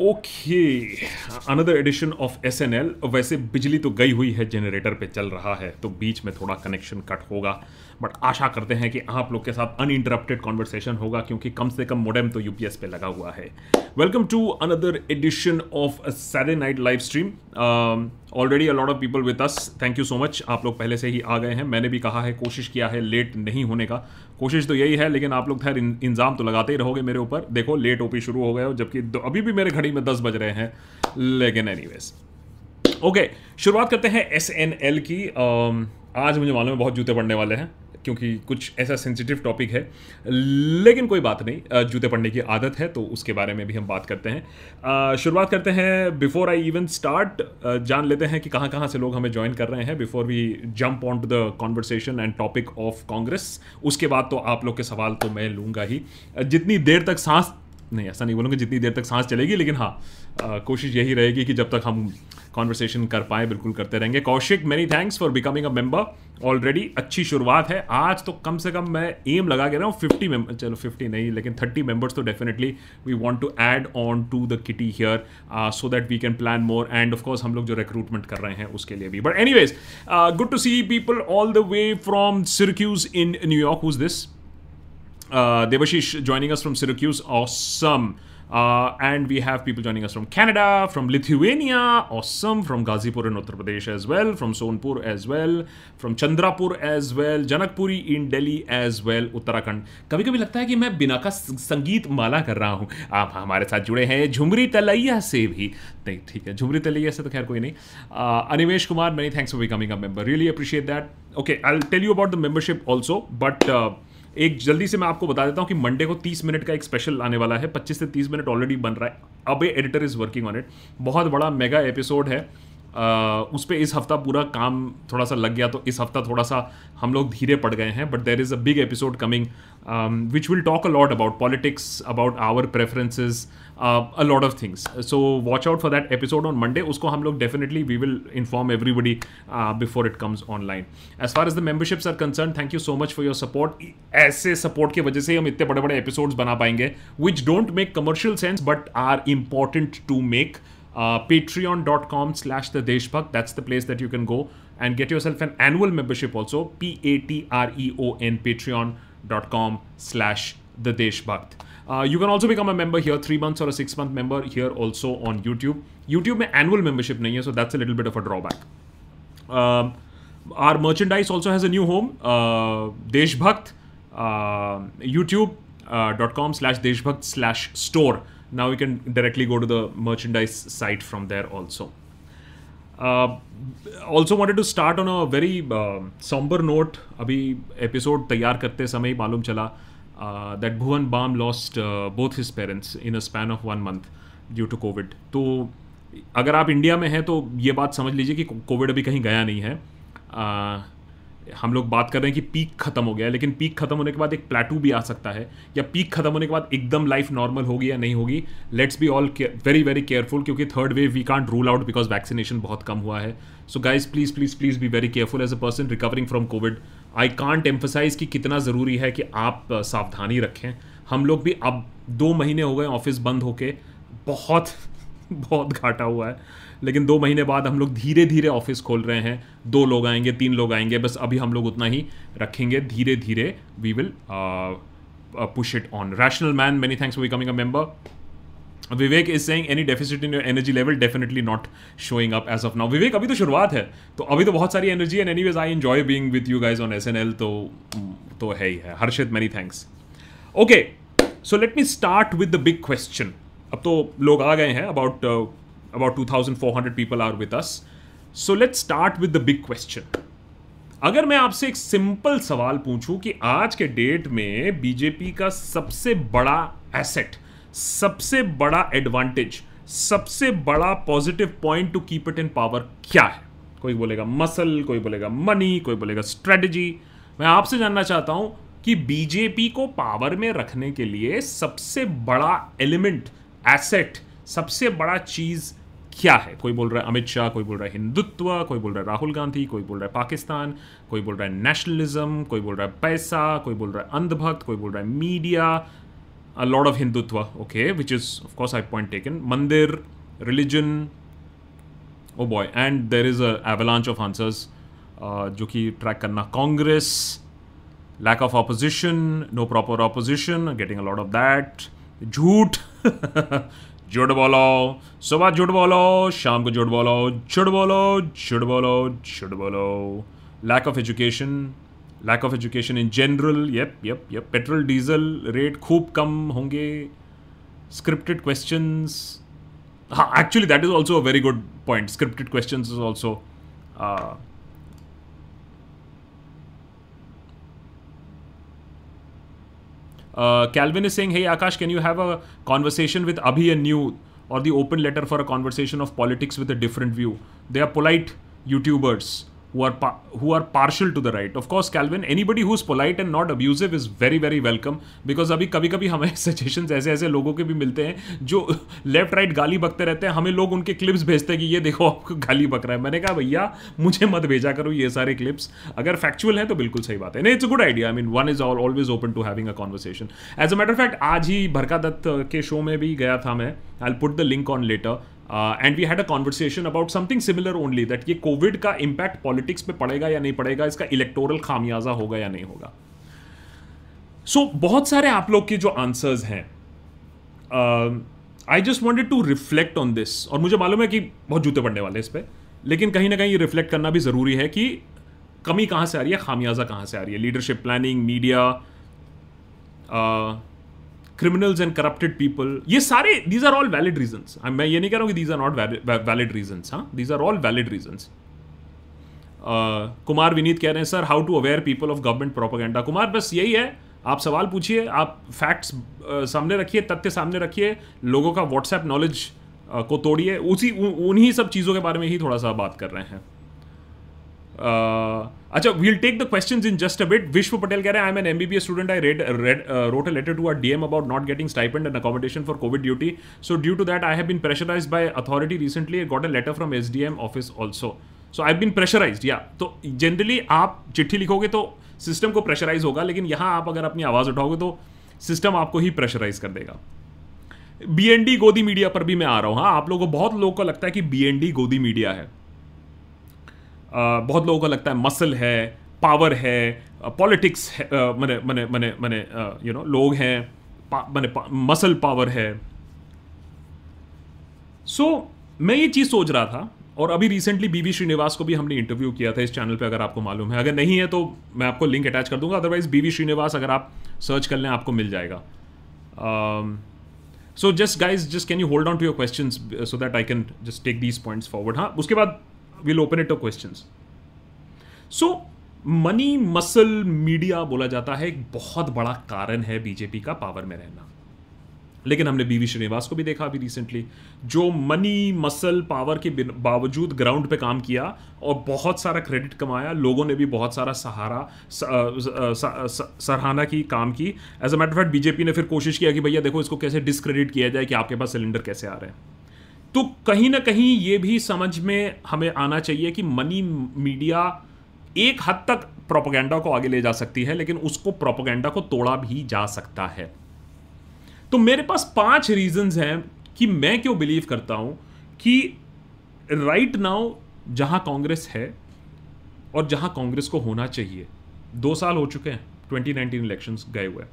Okay another edition of S N L वैसे बिजली तो गई हुई है जनरेटर पे चल रहा है तो बीच में थोड़ा कनेक्शन कट होगा। बट आशा करते हैं कि आप लोग के साथ अनइंटरप्टेड कॉन्वर्सेशन होगा, क्योंकि कम से कम मोडेम तो यूपीएस पे लगा हुआ है। Welcome to another edition of Saturday night live stream already a lot of people with us thank you so much आप लोग पहले से ही आ गए हैं। मैंने भी कहा है, कोशिश किया है लेट नहीं होने का। कोशिश तो यही है, लेकिन आप लोग खैर इंजाम तो लगाते ही रहोगे मेरे ऊपर। देखो लेट ओपी शुरू हो गए हो, जबकि अभी भी मेरे घड़ी में दस बज रहे हैं। लेकिन एनी ओके शुरुआत करते हैं एस एन एल की। आज मुझे मालूम है बहुत जूते पड़ने वाले हैं। क्योंकि कुछ ऐसा सेंसिटिव टॉपिक है। लेकिन कोई बात नहीं जूते पढ़ने की आदत है तो उसके बारे में भी हम बात करते हैं। शुरुआत करते हैं बिफोर आई इवन स्टार्ट जान लेते हैं कि कहाँ कहाँ से लोग हमें ज्वाइन कर रहे हैं before we jump on to the conversation and topic of Congress उसके बाद तो आप लोग के सवाल तो मैं लूँगा ही। जितनी देर तक सांस, नहीं, ऐसा नहीं बोलूँगा जितनी देर तक सांस चलेगी, लेकिन हाँ कोशिश यही रहेगी कि जब तक हम कॉन्वर्सेशन कर पाए, बिल्कुल करते रहेंगे। Kaushik many thanks for becoming a member already अच्छी शुरुआत है। आज तो कम से कम मैं एम लगा के रहा हूँ फिफ्टी मेंबर चलो फिफ्टी नहीं, लेकिन थर्टी मेंबर्स तो definitely we want to add on to the kitty here so that we can plan more and of course हम लोग जो रिक्रूटमेंट कर रहे हैं उसके लिए भी। But any ways good to see people all the way from Syracuse in New York who's this Devashish joining us from Syracuse awesome Uh, and we have people joining us from Canada, from Lithuania, awesome, from Gazipur in Uttar Pradesh as well, from Sonpur as well, from Chandrapur as well, Janakpuri in Delhi as well, Uttarakhand. कभी कभी लगता है कि मैं बिना का संगीत माला कर रहा हूँ आप हमारे साथ जुड़े हैं झुमरी तलैया से भी नहीं ठीक है झुमरी तलैया से तो खैर कोई नहीं Animesh Kumar many thanks for becoming a member really appreciate that okay I tell you about the membership also but एक जल्दी से मैं आपको बता देता हूँ कि मंडे को 30 मिनट का एक स्पेशल आने वाला है 25 से 30 मिनट ऑलरेडी बन रहा है। अब editor is working on it बहुत बड़ा मेगा एपिसोड है। Uh, उस पर इस हफ़्ता पूरा काम थोड़ा सा लग गया तो इस हफ़्ता थोड़ा सा हम लोग धीरे पड़ गए हैं but there is a big episode coming which will talk a lot about politics about our preferences a lot of things so watch out for that episode on Monday उसको हम लोग definitely we will inform everybody before it comes online as far as the memberships are concern thank you so much for your support ऐसे support की वजह से हम इतने बड़े बड़े एपिसोड्स बना पाएँगे which don't make commercial sense but are important to make Patreon dot com slash uh, patreon.com slash the deshbhakt that's the place that you can go and get yourself an annual membership also. P-a-t-r-e-o-n patreon.com slash the deshbhakt. You can also become a member here three months और six month member here also on YouTube YouTube में annual membership नहीं है so that's a little bit of a drawback our merchandise also has new home Deshbhakt YouTube dot com slash Deshbhakt slash store now you can directly go to the merchandise site from there also also wanted to start on a very sombre note अभी episode तैयार करते समय मालूम चला uh, that Bhuvan Bam lost both his parents in a span of one month due to Covid तो अगर आप India में हैं तो ये बात समझ लीजिए कि कोविड अभी कहीं गया नहीं है। uh, हम लोग बात कर रहे हैं कि पीक खत्म हो गया लेकिन पीक खत्म होने के बाद एक प्लेटू भी आ सकता है। या पीक खत्म होने के बाद एकदम लाइफ नॉर्मल होगी या नहीं होगी let's be all very very careful क्योंकि third wave we can't rule out because vaccination बहुत कम हुआ है। So guys please please please be very careful as a person recovering from Covid I can't emphasise कि कितना ज़रूरी है कि आप सावधानी रखें। हम लोग भी अब दो महीने हो गए ऑफ़िस बंद होके। बहुत बहुत घाटा हुआ है। लेकिन दो महीने बाद हम लोग धीरे धीरे ऑफ़िस खोल रहे हैं। दो लोग आएँगे, तीन लोग आएँगे, बस अभी हम लोग उतना ही रखेंगे। धीरे धीरे we will push it on rational man many thanks for becoming a member Vivek is saying any deficit in energy level definitely not showing up as of now Vivek, अभी तो शुरुआत है तो अभी तो बहुत सारी energy and any ways I enjoy being with you guys on S N L तो तो है ही है. Harshit many thanks okay so let me start with the big question अब तो लोग आ गए हैं about about 2400 people are with us. So let's start with the big question अगर मैं आपसे एक सिंपल सवाल पूछूँ कि आज के डेट में बीजेपी का सबसे बड़ा एसेट सबसे बड़ा एडवांटेज सबसे बड़ा positive point to keep it in power क्या है? कोई बोलेगा मसल कोई बोलेगा मनी कोई बोलेगा स्ट्रेटजी मैं आपसे जानना चाहता हूँ कि बीजेपी को पावर में रखने के लिए सबसे बड़ा एलिमेंट एसेट सबसे बड़ा चीज़ क्या है? कोई बोल रहा है अमित शाह, कोई बोल रहा है हिंदुत्व, कोई बोल रहा है राहुल गांधी, कोई बोल रहा है पाकिस्तान, कोई बोल रहा है नेशनलिज्म कोई बोल रहा है पैसा, कोई बोल रहा है अंधभक्त, कोई बोल रहा है media a lot of Hindutva, okay, which is, of course, I point taken. Mandir, religion, oh boy, and there is a avalanche of answers uh, जो कि ट्रैक करना Congress lack of opposition, no proper opposition, getting a lot of that. झूठ झूठ बोलो सुबह झूठ बोलो शाम को झूठ बोलो झूठ बोलो झूठ बोलो झूठ बोलो lack of education Lack of education in general yep yep yep petrol diesel rate खूब कम होंगे scripted questions हाँ is also a very good point scripted questions is also uh, Uh, Calvin is saying, "Hey Akash, can you have a conversation with Abhi and New or the open letter for a conversation of politics with a different view? They are polite YouTubers who are pa- who are partial to the right. Of course, Calvin, anybody who's polite and not abusive is very very welcome because अभी कभी कभी हमें suggestions ऐसे ऐसे लोगों के भी मिलते हैं जो लेफ़्ट राइट गाली बकते रहते हैं। हमें लोग उनके क्लिप्स भेजते हैं कि ये देखो आपको गाली बक रहा है। मैंने कहा भैया मुझे मत भेजा करो ये सारे क्लिप्स अगर फैक्चुअल है तो बिल्कुल सही बात है। नहीं it's good idea I mean one is all always open to having a conversation as a matter fact आज ही भरका दत्त के शो में भी गया था मैं। I put the link on letter and we had a conversation about something similar only that ये Covid का इम्पैक्ट पॉलिटिक्स पे पड़ेगा या नहीं पड़ेगा इसका इलेक्टोरल खामियाजा होगा या नहीं होगा। सो so, बहुत सारे आप लोग के जो आंसर्स हैं I just wanted to reflect on this और मुझे मालूम है कि बहुत जूते पड़ने वाले इस पर लेकिन कहीं ना कहीं ये रिफ्लेक्ट करना भी ज़रूरी है कि कमी कहाँ से आ रही है खामियाजा कहाँ से आ रही है leadership planning media criminals and corrupted people ये सारे these are all valid reasons मैं ये नहीं कह रहा हूँ कि these are not valid reasons हाँ these are all valid reasons Kumar Vineet कह रहे हैं sir how to aware people of government propaganda Kumar, बस यही है। आप सवाल पूछिए, आप फैक्ट्स सामने रखिए, तथ्य सामने रखिए, लोगों का व्हाट्सएप नॉलेज को तोड़िए, उसी उन्हीं सब चीज़ों के बारे में ही थोड़ा सा बात कर रहे हैं। अच्छा we'll take the question in just a bit Vishwa Patel कह रहे हैं I am an MBBS student I read read wrote a letter to a DM about not getting stipend and accommodation for Covid duty so due to that I have been pressurise by authority recently got a letter from S D M office also so I been pressurise या तो generally आप चिट्ठी लिखोगे तो system को pressurise होगा, लेकिन यहाँ आप अगर अपनी आवाज़ उठाओगे तो सिस्टम आपको ही प्रेशराइज कर देगा। B N D godi media पर भी मैं आ रहा हूँ हाँ। आप लोगों को, बहुत लोगों को लगता है कि B N D godi media है। बहुत लोगों को लगता है मसल है पावर है पॉलिटिक्स मैंने मने मने मने यू नो लोग हैं मने मसल पावर है। सो so, मैं ये चीज़ सोच रहा था और अभी रिसेंटली बीबी श्रीनिवास को भी हमने इंटरव्यू किया था इस चैनल पे अगर आपको मालूम है। अगर नहीं है तो मैं आपको लिंक अटैच कर दूँगा। अदरवाइज़ बीबी श्रीनिवास अगर आप सर्च कर लें आपको मिल जाएगा। So just guys just can you hold on to your question so that I can just take these points forward हाँ उसके बाद will open it to question so money muscle media बोला जाता है, एक बहुत बड़ा कारण है बीजेपी का पावर में रहना। लेकिन हमने बीवी श्रीनिवास को भी देखा अभी रिसेंटली जो मनी मसल पावर के बावजूद ग्राउंड पे काम किया और बहुत सारा क्रेडिट कमाया, लोगों ने भी बहुत सारा सहारा सराहना की, काम की। As a matter fact BJP ने फिर कोशिश किया कि भैया देखो इसको कैसे डिसक्रेडिट किया जाए कि आपके पास सिलेंडर कैसे आ रहे हैं। तो कहीं ना कहीं ये भी समझ में हमें आना चाहिए कि मनी मीडिया एक हद तक प्रोपोगेंडा को आगे ले जा सकती है, लेकिन उसको प्रोपोगेंडा को तोड़ा भी जा सकता है। तो मेरे पास पाँच रीजंस हैं कि मैं क्यों बिलीव करता हूँ कि राइट नाउ जहाँ कांग्रेस है और जहाँ कांग्रेस को होना चाहिए। दो साल हो चुके हैं 2019 इलेक्शंस गए हुए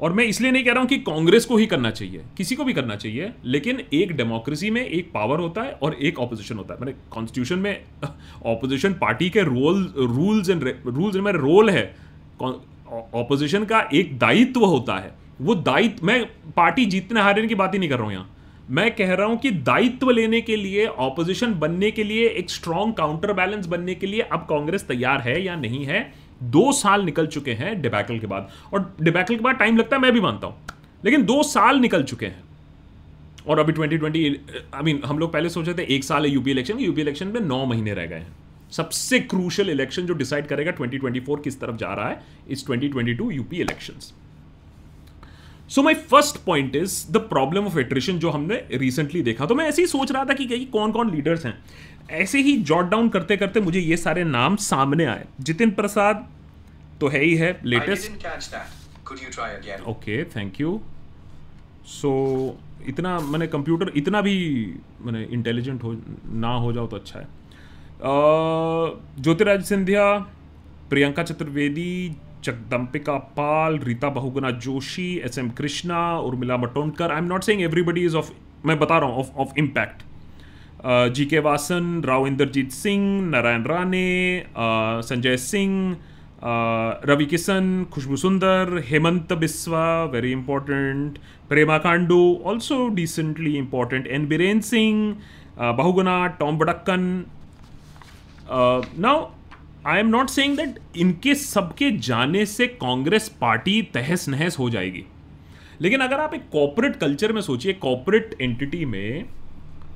और मैं इसलिए नहीं कह रहा हूँ कि कांग्रेस को ही करना चाहिए, किसी को भी करना चाहिए, लेकिन एक डेमोक्रेसी में एक पावर होता है और एक ऑपोजिशन होता है। मैंने कॉन्स्टिट्यूशन में ऑपोजिशन पार्टी के रोल रूल्स एंड रूल्स मेरे रोल है। ऑपोजिशन का एक दायित्व होता है। वो दायित्व, मैं पार्टी जीतने हारने की बात ही नहीं कर रहा हूँ यहाँ। मैं कह रहा हूँ कि दायित्व लेने के लिए ऑपोजिशन बनने के लिए, एक स्ट्रॉन्ग काउंटर बैलेंस बनने के लिए अब कांग्रेस तैयार है या नहीं है? दो साल निकल चुके हैं डिबैकल के बाद। और डिबैकल के बाद टाइम लगता है, मैं भी मानता हूँ। लेकिन दो साल निकल चुके हैं। और अभी 2020 आई मीन हम लोग पहले सोचे थे, एक साल है यूपी इलेक्शन यूपी इलेक्शन में नौ महीने रह गए हैं। सबसे क्रूशल इलेक्शन जो डिसाइड करेगा 2024 किस तरफ़ जा रहा है इस 2022 UP elections so my first point is the problem of attrition जो हमने रिसेंटली देखा। तो मैं ऐसे ही सोच रहा था कि कौन कौन लीडर्स हैं। ऐसे ही जॉट डाउन करते करते मुझे ये सारे नाम सामने आए। जितिन प्रसाद तो है ही है latest okay thank you so इतना मैंने कंप्यूटर इतना भी मैंने इंटेलिजेंट हो ना हो जाओ तो अच्छा है। Jyotiraj Scindia Priyanka Chaturvedi Jagdambika Pal Rita Bahuguna Joshi S M Krishna Urmila Matondkar I am not saying everybody is of मैं बता रहा हूँ of of impact G K Vasan Rao Inderjit Singh Narayan Rane Sanjay Singh Ravi Kishan Khushbu Sundar Hemant Biswa very important Prema Khandu also decently important N Biren Singh Bahuguna Tom Vadakkan now I am not saying that इनके सबके जाने से Congress party तहस नहस हो जाएगी। लेकिन अगर आप एक कॉपोरेट कल्चर में सोचिए कॉपोरेट एंटिटी में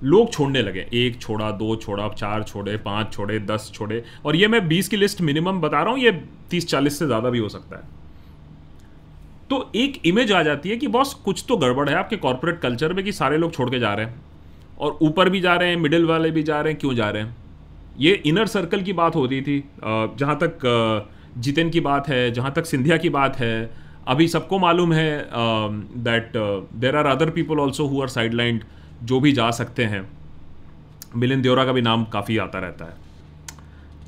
लोग छोड़ने लगे। एक छोड़ा, दो छोड़ा, चार छोड़े, पाँच छोड़े, दस छोड़े। और ये मैं बीस की लिस्ट मिनिमम बता रहा हूँ, ये तीस चालीस से ज़्यादा भी हो सकता है। तो एक इमेज आ जाती है कि बॉस, कुछ तो गड़बड़ है आपके कॉरपोरेट कल्चर में कि सारे लोग छोड़ के जा रहे हैं। और ऊपर भी जा रहे हैं मिडिल वाले भी जा रहे हैं, क्यों जा रहे हैं? ये इनर सर्कल की बात होती थी। जहाँ तक जितेन की बात है, जहाँ तक सिंधिया की बात है, अभी सबको मालूम है that there are other people also who are side जो भी जा सकते हैं मिलिन देवरा का भी नाम काफ़ी आता रहता है।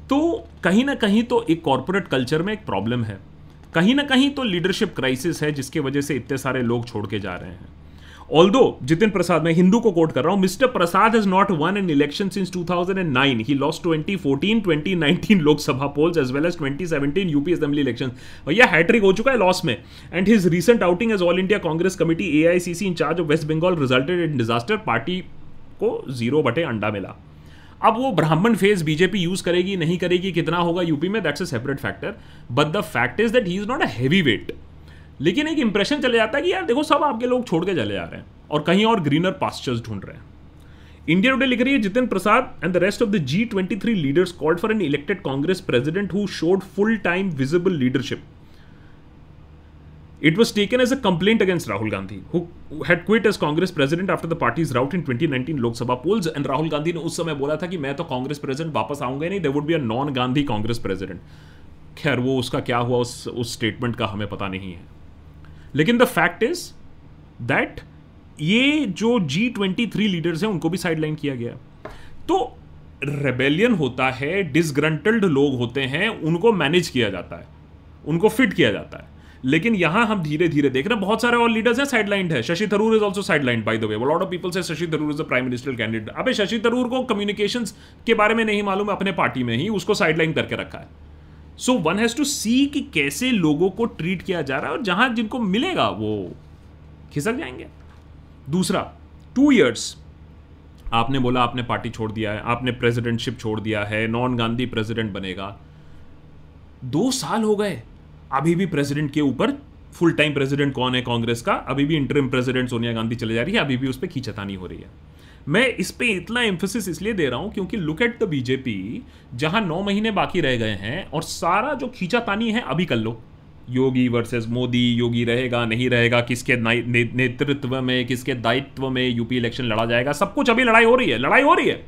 तो कहीं ना कहीं तो एक कॉरपोरेट कल्चर में एक प्रॉब्लम है। कहीं ना कहीं तो लीडरशिप क्राइसिस है जिसके वजह से इतने सारे लोग छोड़ के जा रहे हैं। ऑल्दो जितिन प्रसाद मैं हिंदू को कोट कर रहा हूँ mister Prasad has not won in election since 2009 he lost 2014 2019 Lok Sabha polls as well as 2017 UP assembly election भैया हैट्रिक हो चुका है लॉस में. And his recent outing as All India Congress Committee in charge of West Bengal resulted in disaster party को zero बटे अंडा मिला. अब वो ब्राह्मण फ़ेज़ बीजेपी यूज़ करेगी, नहीं करेगी, कितना होगा यूपी में that's a separate factor but the fact is that he is not a heavy weight लेकिन एक इंप्रेशन चले जाता है कि यार देखो सब आपके लोग छोड़ के चले जा रहे हैं और कहीं और ग्रीनर पास्चर्स ढूंढ रहे हैं। इंडिया टुडे लिख रही है Jitin Prasad and the rest of the G twenty three leaders called for an elected Congress president who showed full time visible leadership It was taken as a complaint against Rahul Gandhi, who had quit as Congress president after the party's rout in 2019 Lok Sabha polls. And Rahul Gandhi ने उस समय बोला था कि मैं तो Congress president वापस आऊँगा नहीं there would be a non Gandhi Congress president खैर वो उसका क्या हुआ उस उस स्टेटमेंट का हमें पता नहीं है। लेकिन द फैक्ट इज़ दैट ये जो जी ट्वेंटी थ्री लीडर्स हैं, उनको भी साइडलाइन किया गया। तो रेबेलियन होता है डिसग्रंटल्ड लोग होते हैं, उनको मैनेज किया जाता है, उनको फिट किया जाता है। लेकिन यहाँ हम धीरे धीरे देख रहे हैं, बहुत सारे और लीडर्स हैं साइडलाइंड है। Shashi Tharoor is also sidelined by the way lot of people से Shashi Tharoor is a prime minister candidate अबे शशि थरूर को कम्युनिकेशन के बारे में नहीं मालूम है अपने पार्टी में ही, उसको साइडलाइन करके रखा है। So one has to see कि कैसे लोगों को ट्रीट किया जा रहा है और जहाँ जिनको मिलेगा वो खिसक जाएँगे। दूसरा टू ईयर्स आपने बोला, आपने पार्टी छोड़ दिया है, आपने प्रेसिडेंटशिप छोड़ दिया है नॉन गांधी प्रेसिडेंट बनेगा। दो साल हो गए, अभी भी प्रेसिडेंट के ऊपर फुल टाइम प्रेसिडेंट कौन है कांग्रेस का? अभी भी इंटरिम प्रेसिडेंट सोनिया गांधी चले जा रही है, अभी भी उस पर खींचतानी हो रही है। मैं इस पे इतना एम्फोसिस इसलिए दे रहा हूँ क्योंकि लुक एट द बीजेपी जहाँ नौ महीने बाकी रह गए हैं और सारा जो खींचातानी है अभी कर लो। योगी वर्सेस मोदी योगी रहेगा नहीं रहेगा किसके ने, नेतृत्व में किसके दायित्व में यूपी इलेक्शन लड़ा जाएगा सब कुछ अभी लड़ाई हो रही है लड़ाई हो रही है।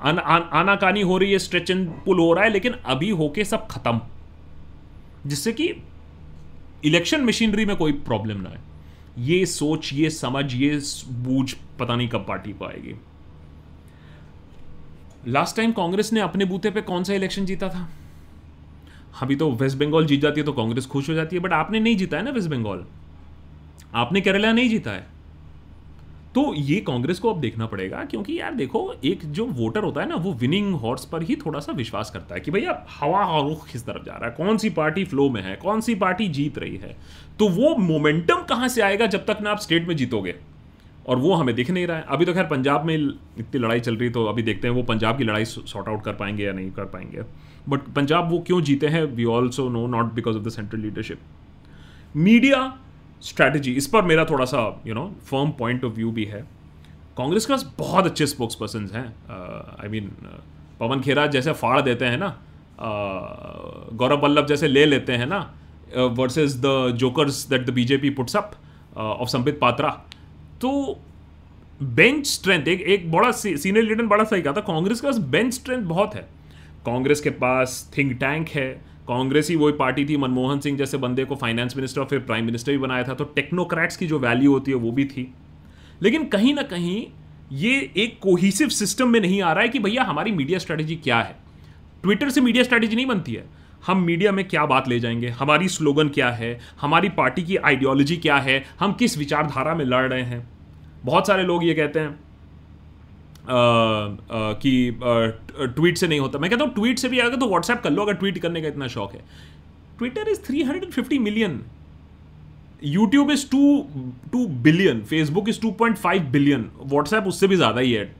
आन, आन, आनाकानी हो रही है स्ट्रेच एंड पुल हो रहा है लेकिन अभी होके सब खत्म जिससे कि इलेक्शन मशीनरी में कोई प्रॉब्लम ना है ये सोच, ये समझ, ये बूझ पता नहीं कब पार्टी पाएगी। लास्ट टाइम कांग्रेस ने अपने बूते पे कौन सा इलेक्शन जीता था? अभी तो वेस्ट बंगाल जीत जाती है तो कांग्रेस खुश हो जाती है बट आपने नहीं जीता है ना वेस्ट बंगाल आपने केरला नहीं जीता है। तो ये कांग्रेस को अब देखना पड़ेगा, क्योंकि यार देखो, एक जो वोटर होता है ना, वो विनिंग हॉर्स पर ही थोड़ा सा विश्वास करता है कि भैया हवा और रुख किस तरफ़ जा रहा है? कौन सी पार्टी फ्लो में है? कौन सी पार्टी जीत रही है? तो वो मोमेंटम कहाँ से आएगा जब तक ना आप स्टेट में जीतोगे? और वो हमें दिख नहीं रहा है। अभी तो खैर पंजाब में इतनी लड़ाई चल रही तो अभी देखते हैं वो पंजाब की लड़ाई सॉर्ट आउट कर पाएँगे या नहीं कर पाएँगे। बट पंजाब वो क्यों जीते हैं? We also know not because of the central leadership media strategy इस पर मेरा थोड़ा सा you know firm point of view भी है। कांग्रेस के पास बहुत अच्छे स्पोक्स पर्सन हैं आई मीन पवन खेरा जैसे फाड़ देते हैं ना गौरव वल्लभ जैसे ले लेते हैं ना versus the jokers that the BJP puts up of Sambit Patra तो बेंच स्ट्रेंथ एक एक बड़ा सीनियर लीडर बड़ा सही कहा था, कांग्रेस के पास बेंच स्ट्रेंथ बहुत है। कांग्रेस के पास थिंक टैंक है। कांग्रेस ही वही पार्टी थी, मनमोहन सिंह जैसे बंदे को फाइनेंस मिनिस्टर और फिर प्राइम मिनिस्टर भी बनाया था तो टेक्नोक्रेट्स की जो वैल्यू होती है वो भी थी। लेकिन कहीं ना कहीं ये एक कोहिसिव सिस्टम में नहीं आ रहा है कि भैया हमारी मीडिया स्ट्रैटेजी क्या है। ट्विटर से मीडिया स्ट्रैटेजी नहीं बनती है। हम मीडिया में क्या बात ले जाएँगे? हमारी स्लोगन क्या है? हमारी पार्टी की आइडियोलॉजी क्या है? हम किस विचारधारा में लड़ रहे हैं? बहुत सारे लोग ये कहते हैं कि ट्वीट से नहीं होता। मैं कहता हूँ ट्वीट से भी आएगा तो व्हाट्सएप कर लो, अगर ट्वीट करने का इतना शौक है। Twitter is 350 million YouTube is two two billion Facebook is 2.5 billion WhatsApp उससे भी ज़्यादा ही है।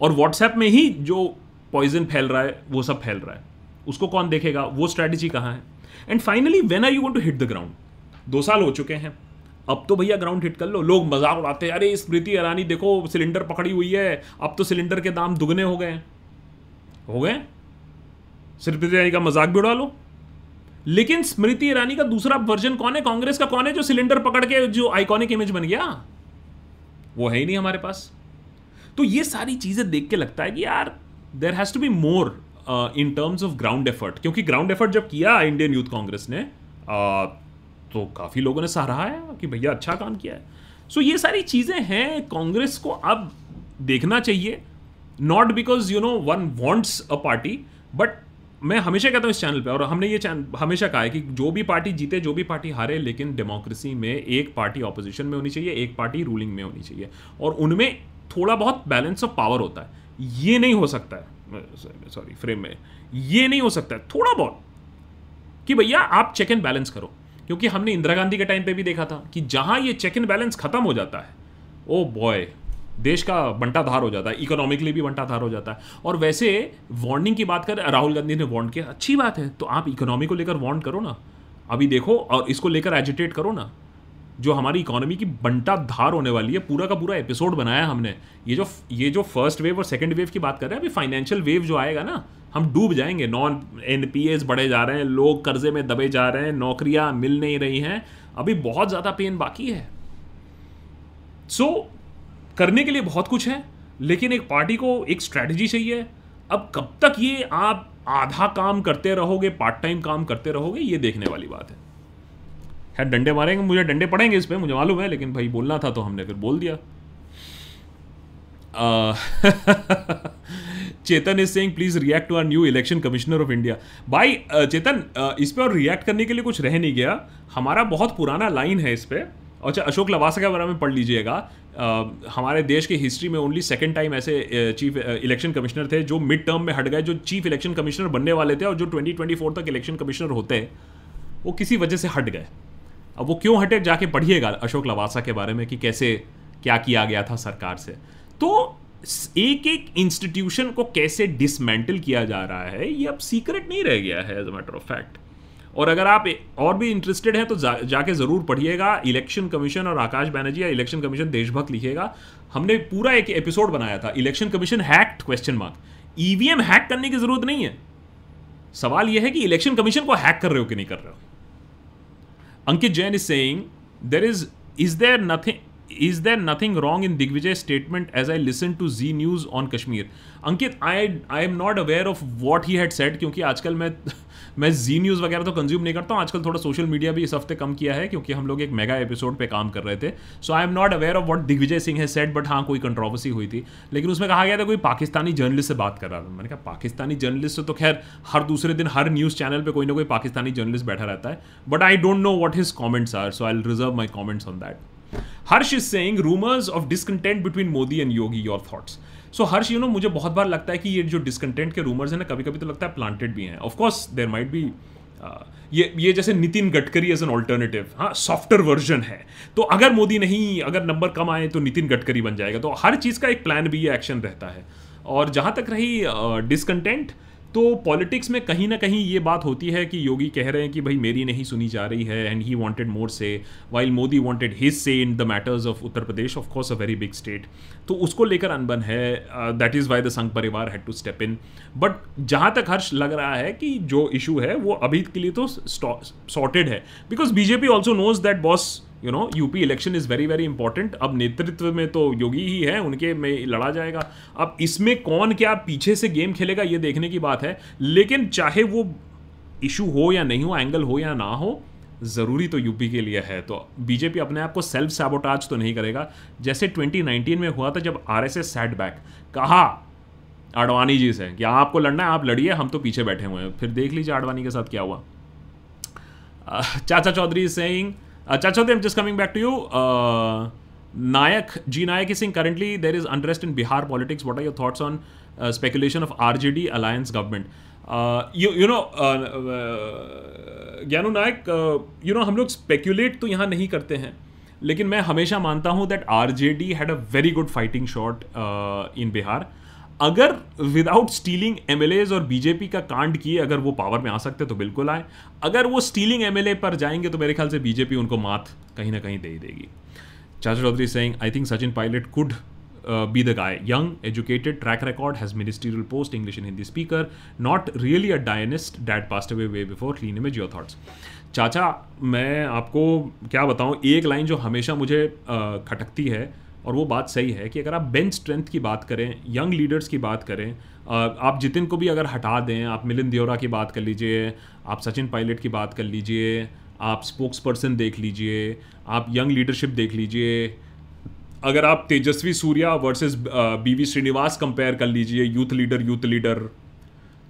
और व्हाट्सएप में ही जो पॉइजन फैल रहा है, वो सब फैल रहा है। उसको कौन देखेगा? वो स्ट्रैटेजी कहाँ है? And finally when are you want to hit the ground दो साल हो चुके हैं। अब तो भैया ग्राउंड हिट कर लो। लोग मज़ाक उड़ाते हैं। अरे स्मृति ईरानी देखो सिलेंडर पकड़ी हुई है। अब तो सिलेंडर के दाम दुगने हो गए हो। गए स्मृति ईरानी का मज़ाक भी उड़ा लो। लेकिन स्मृति ईरानी का दूसरा वर्जन कौन है? कांग्रेस का कौन है जो सिलेंडर पकड़ के जो आइकॉनिक इमेज बन गया? वो है ही नहीं हमारे पास। तो ये सारी चीज़ें देख के लगता है कि यार there has to be more in terms of ground effort क्योंकि ग्राउंड एफर्ट जब किया इंडियन यूथ कांग्रेस ने uh, तो काफ़ी लोगों ने सराहा है कि भैया अच्छा काम किया है। सो so, ये सारी चीज़ें हैं कांग्रेस को अब देखना चाहिए। Not because you know one wants a party but मैं हमेशा कहता हूँ इस चैनल पे और हमने ये चैनल हमेशा कहा है कि जो भी पार्टी जीते जो भी पार्टी हारे लेकिन डेमोक्रेसी में एक पार्टी ऑपोजिशन में होनी चाहिए एक पार्टी रूलिंग में होनी चाहिए। और उनमें थोड़ा बहुत बैलेंस ऑफ़ पावर होता है। ये नहीं हो सकता है सॉरी फ्रेम में। ये नहीं हो सकता है थोड़ा बहुत। कि भैया आप चेक एंड बैलेंस करो। क्योंकि हमने इंदिरा गांधी के टाइम पे भी देखा था कि जहाँ ये चेक एंड बैलेंस खत्म हो जाता है, ओ बॉय देश का बंटाधार हो जाता है इकोनॉमिकली भी बंटाधार हो जाता है। और वैसे वार्निंग की बात कर, राहुल गांधी ने वार्न किया, अच्छी बात है तो आप इकोनॉमी को लेकर वार्न करो ना। अभी देखो, और इसको लेकर एजिटेट करो ना। जो हमारी इकोनॉमी की बंटा धार होने वाली है, पूरा का पूरा एपिसोड बनाया हमने। ये जो ये जो फ़र्स्ट वेव और सेकंड वेव की बात कर रहे हैं, अभी फाइनेंशियल वेव जो आएगा ना हम डूब जाएँगे। नॉन एन पी एस बढ़े जा रहे हैं लोग कर्जे में दबे जा रहे हैं नौकरियाँ मिल नहीं रही हैं। अभी बहुत ज़्यादा पेन बाकी है। सो so, करने के लिए बहुत कुछ है लेकिन एक पार्टी को एक स्ट्रैटेजी चाहिए। अब कब तक ये आप आधा काम करते रहोगे पार्ट टाइम काम करते रहोगे ये देखने वाली बात है। खैर डंडे मारेंगे मुझे डंडे पड़ेंगे इस पर मुझे मालूम है लेकिन भाई बोलना था तो हमने फिर बोल दिया। Chetan is saying please react to our new election commissioner of India भाई चेतन इस पर और रिएक्ट करने के लिए कुछ रह नहीं गया। हमारा बहुत पुराना लाइन है इस पर अच्छा अशोक लवासा के बारे में पढ़ लीजिएगा। हमारे देश के हिस्ट्री में ओनली सेकेंड टाइम ऐसे चीफ इलेक्शन कमिश्नर थे, जो मिड टर्म में हट गए, जो चीफ इलेक्शन कमिश्नर बनने वाले थे और जो 2024 तक इलेक्शन कमिश्नर होते हैं वो किसी वजह से हट गए। अब वो क्यों हटे, जाके पढ़िएगा अशोक लवासा के बारे में कि कैसे, क्या किया गया था सरकार से। तो एक एक इंस्टीट्यूशन को कैसे डिसमेंटल किया जा रहा है ये अब सीक्रेट नहीं रह गया है as a matter of fact और अगर आप और भी इंटरेस्टेड हैं तो जा, जाके ज़रूर पढ़िएगा इलेक्शन कमीशन और आकाश बैनर्जी या इलेक्शन कमीशन देशभक्त लिखिएगा। हमने पूरा एक एपिसोड बनाया था election commission hacked question mark EVM hack करने की ज़रूरत नहीं है। सवाल यह है कि इलेक्शन कमीशन को हैक कर रहे हो कि नहीं कर रहे हो? Ankit Jain is saying there is is there nothing is there nothing wrong in Digvijay's statement as I listened to Z News on Kashmir? Ankit I I am not aware of what he had said क्योंकि आजकल मैं मैं जी news वगैरह तो consume नहीं करता हूँ। आजकल थोड़ा सोशल मीडिया भी इस हफ़्ते कम किया है क्योंकि हम लोग एक मेगा एपिसोड पे काम कर रहे थे। So I am not aware of what Digvijay Singh है सेट बट हाँ कोई कंट्रोवर्सी हुई थी। लेकिन उसमें कहा गया था कोई पाकिस्तानी जर्नलिस्ट से बात कर रहा था। मैंने कहा, पाकिस्तानी जर्नलिस्ट से तो खैर हर दूसरे दिन हर न्यूज़ चैनल पर कोई ना कोई पाकिस्तानी जर्नलिस्ट बैठा रहता है। But I don't know what his comments are so I reserve my comments on that Harsh is saying rumours of discontent between Modi and Yogi your thoughts so Harsh you know मुझे बहुत बार लगता है कि ये जो discontent के rumours हैं ना कभी कभी तो लगता है प्लांटेड भी हैं। ऑफकोर्स देर माइट बी ये ये जैसे Nitin Gadkari as an alternative हाँ सॉफ्टवेयर वर्जन है। तो अगर मोदी नहीं अगर नंबर कम आए तो नितिन गडकरी बन जाएगा। तो हर चीज़ का एक प्लान भी एक्शन रहता है। और जहाँ तक रही डिसकंटेंट uh, तो पॉलिटिक्स में कहीं ना कहीं ये बात होती है कि योगी कह रहे हैं कि भाई मेरी नहीं सुनी जा रही है and he wanted more say while Modi wanted his say in the matters of Uttar Pradesh of course a very big state तो उसको लेकर अनबन है that is why the Sangh Parivar had to step in but जहाँ तक हर्ष लग रहा है कि जो इशू है, वो अभी के लिए तो सॉर्टेड है. Because BJP also knows that boss you know UP election is very very important अब नेतृत्व में तो योगी ही है, उनके में लड़ा जाएगा। अब इसमें कौन क्या पीछे से गेम खेलेगा, ये देखने की बात है। लेकिन चाहे वो इशू हो या नहीं हो एंगल हो या ना हो, ज़रूरी तो यूपी के लिए है। तो बीजेपी अपने आप को सेल्फ सैबोटाज तो नहीं करेगा। जैसे 2019 में हुआ था जब आरएसएस सेट बैक कहा, आडवाणी जी से, कि आपको लड़ना है, आप लड़िए, हम तो पीछे बैठे हुए हैं। फिर देख लीजिए आडवाणी के साथ क्या हुआ। Chacha Chaudhary Chacha am just coming back to you Nayak ji Nayak Singh currently there is unrest in Bihar politics what are your thoughts on speculation of R J D alliance government you know Gyanu Nayak you no हम लोग speculate तो यहाँ नहीं करते हैं, लेकिन मैं हमेशा मानता हूँ that R J D had a very good fighting shot in Bihar अगर विदाउट स्टीलिंग एम और बीजेपी का कांड किए, अगर वो पावर में आ सकते तो बिल्कुल आए। अगर वो स्टीलिंग एमएलए पर जाएँगे तो मेरे ख्याल से बीजेपी उनको मात कहीं ना कहीं दे देगी। Chacha Chaudhary Singh I think Sachin Pilot could be the guy young educated track record has ministerial post English in Hindi speaker not really a dynast that pass away way before clean image your thoughts Chacha, मैं आपको क्या बताऊँ? एक line जो हमेशा मुझे uh, खटकती है और वो बात सही है कि अगर आप बेंच स्ट्रेंथ की बात करें यंग लीडर्स की बात करें आप जितिन को भी अगर हटा दें, आप मिलिंद दियोरा की बात कर लीजिए, आप सचिन पायलट की बात कर लीजिए, आप स्पोक्स पर्सन देख लीजिए, आप यंग लीडरशिप देख लीजिए, अगर आप Tejasvi Surya versus BV Srinivas compare कर लीजिए यूथ लीडर यूथ लीडर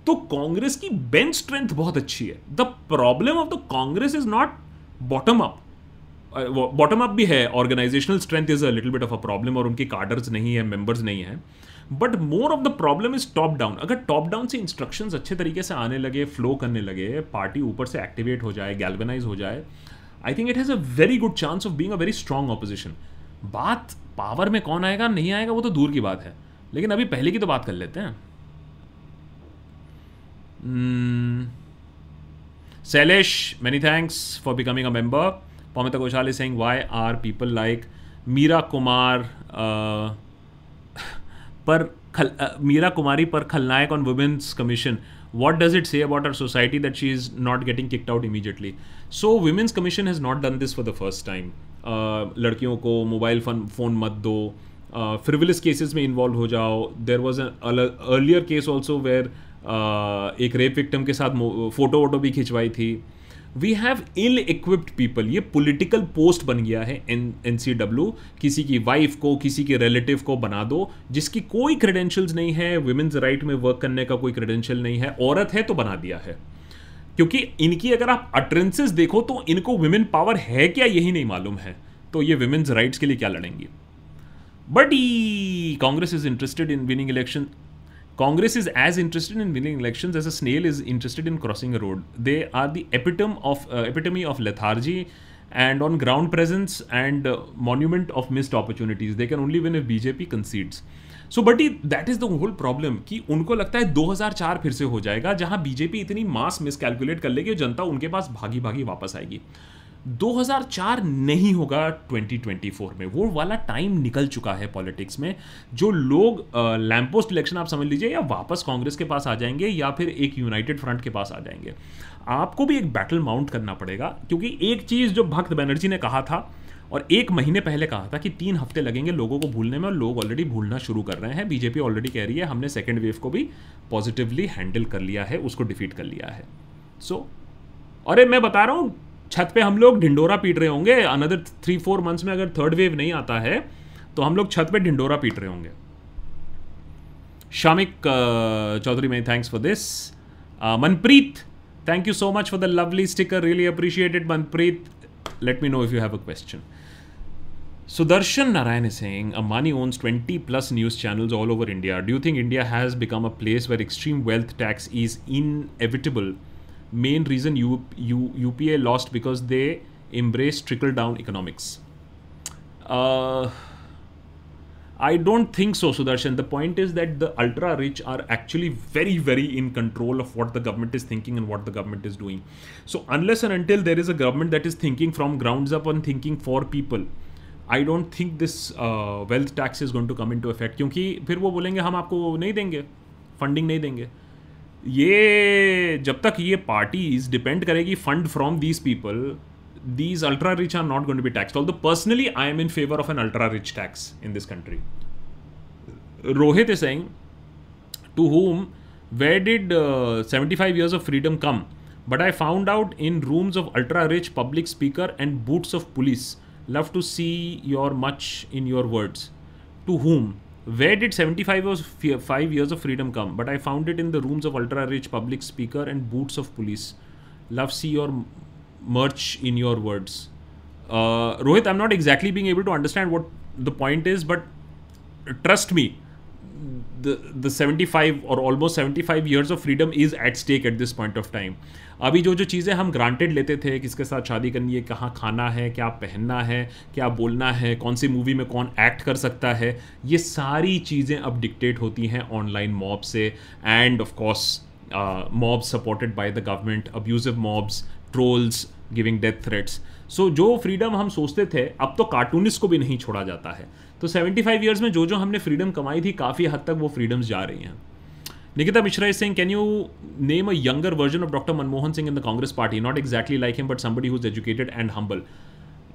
तो कांग्रेस की बेंच स्ट्रेंथ बहुत अच्छी है। The problem of the Congress is not bottom up bottom up भी है organisational strength is a little bit of a problem और उनकी कार्डर्स नहीं है मेंबर्स नहीं है। But more of the problem is top down अगर टॉप डाउन से इंस्ट्रक्शंस अच्छे तरीके से आने लगे फ्लो करने लगे पार्टी ऊपर से एक्टिवेट हो जाए गैल्वेनाइज हो जाए I think it has a very good chance of being a very strong opposition बात पावर में कौन आएगा, नहीं आएगा, वो तो दूर की बात है। लेकिन अभी पहले की तो बात कर लेते हैं। Shailesh many thanks for becoming a member Pamita Ghoshal is saying why are people like Meera Kumar पर खल मीरा कुमारी पर खलनायक on women's commission what does it say about our society that she is not getting kicked out immediately? So, women's commission has not done this for the first time. लड़कियों को mobile phone phone मत दो। Frivolous cases में involve हो जाओ। There was earlier case also where एक rape victim के साथ फ़ोटो वोटो भी खिंचवाई थी। We have ill equipped people ये पॉलिटिकल पोस्ट बन गया है एन एन सी डब्ल्यू किसी की वाइफ को, किसी के रिलेटिव को बना दो, जिसकी कोई क्रेडेंशियल्स नहीं है वुमेन्स राइट में वर्क करने का कोई क्रेडेंशियल नहीं है, औरत है तो बना दिया है। क्योंकि इनकी अगर आप अट्रेंसेस देखो तो इनको वुमेन पावर है क्या यही नहीं मालूम है। तो ये वुमेन्स राइट्स के लिए क्या लड़ेंगी? But Congress is interested in winning election Congress is as interested in winning election as a snail is interested in crossing road they are the epitome of epitome of lethargy and on ground presence and monument of missed opportunities they can only win if BJP concedes so but uh that is the whole problem कि उनको लगता है 2004 फिर से हो जाएगा जहाँ BJP इतनी मास मिसकैलकुलेट कर लेगी जनता उनके पास भागी भागी वापस आएगी। 2004 नहीं होगा 2024 में। वो वाला टाइम निकल चुका है पॉलिटिक्स में जो लोग लैम्पोस्ट इलेक्शन आप समझ लीजिए या वापस कांग्रेस के पास आ जाएँगे या फिर एक यूनाइटेड फ्रंट के पास आ जाएँगे। आपको भी एक बैटल माउंट करना पड़ेगा क्योंकि एक चीज़ जो भक्त बनर्जी ने कहा था और एक महीने पहले कहा था कि तीन हफ़्ते लगेंगे लोगों को भूलने में और लोग ऑलरेडी भूलना शुरू कर रहे हैं। बीजेपी ऑलरेडी कह रही है हमने सेकेंड वेव को भी पॉजिटिवली हैंडल कर लिया है उसको डिफीट कर लिया है। सो so, अरे मैं बता रहा हूँ छत पे हम लोग ढिंडोरा पीट रहे होंगे। अनदर थ्री फोर मंथ्स में अगर थर्ड वेव नहीं आता है तो हम लोग छत पे ढिंडोरा पीट रहे होंगे। Shamik Chaudhary my thanks for this Manpreet thank you so much for the lovely sticker really appreciated Manpreet let me know if you have a question Sudarshan Narayan Singh Amani owns twenty plus news channel all over India do think India has become a place where extreme wealth tax is inevitable main reason U P A lost because they embrace trickle down economics I don't think so Sudarshan the point is that the ultra rich are actually very very in control of what the government is thinking and what the government is doing so unless and until there is a government that is thinking from ground up on thinking for people I don't think this wealth tax is going to come into effect क्योंकि फिर वो बोलेंगे, हम आपको नहीं देंगे funding नहीं देंगे. ये जब तक ये पार्टीज़ डिपेंड करेगी fund from these people these ultra rich are not going to be taxed all the personally I am in favour of an ultra rich tax in this country Rohit is saying to home where did seventy five years of freedom come but I found out in rooms of ultra rich public speaker and boots of police love to see your much in your words to home Where did 75 years, five years of freedom come? But I found it in the rooms of ultra rich public speaker and boots of police. Love see your merch in your words. Uh, Rohit, I'm not exactly being able to understand what the point is, but trust me, the the 75 or almost 75 years of freedom is at stake at this point of time अभी जो जो चीज़ें हम granted लेते थे, किसके साथ शादी करनी है, कहाँ खाना है, क्या पहनना है, क्या बोलना है, कौन सी मूवी में कौन एक्ट कर सकता है, ये सारी चीज़ें अब डिक्टेट होती हैं ऑनलाइन मॉब से। And of course mobs supported by the government abusive mobs trolls giving death threats so जो फ्रीडम हम सोचते थे, अब तो कार्टूनिस्ट को भी नहीं छोड़ा जाता है। तो 75 ईयर्स में जो जो हमने फ्रीडम कमाई थी, काफ़ी हद तक वो फ्रीडम्स जा रही हैं। Nikita Mishra is saying, can you name a younger version of Dr. Manmohan Singh in the Congress party? Not exactly like him, but somebody who's educated and humble.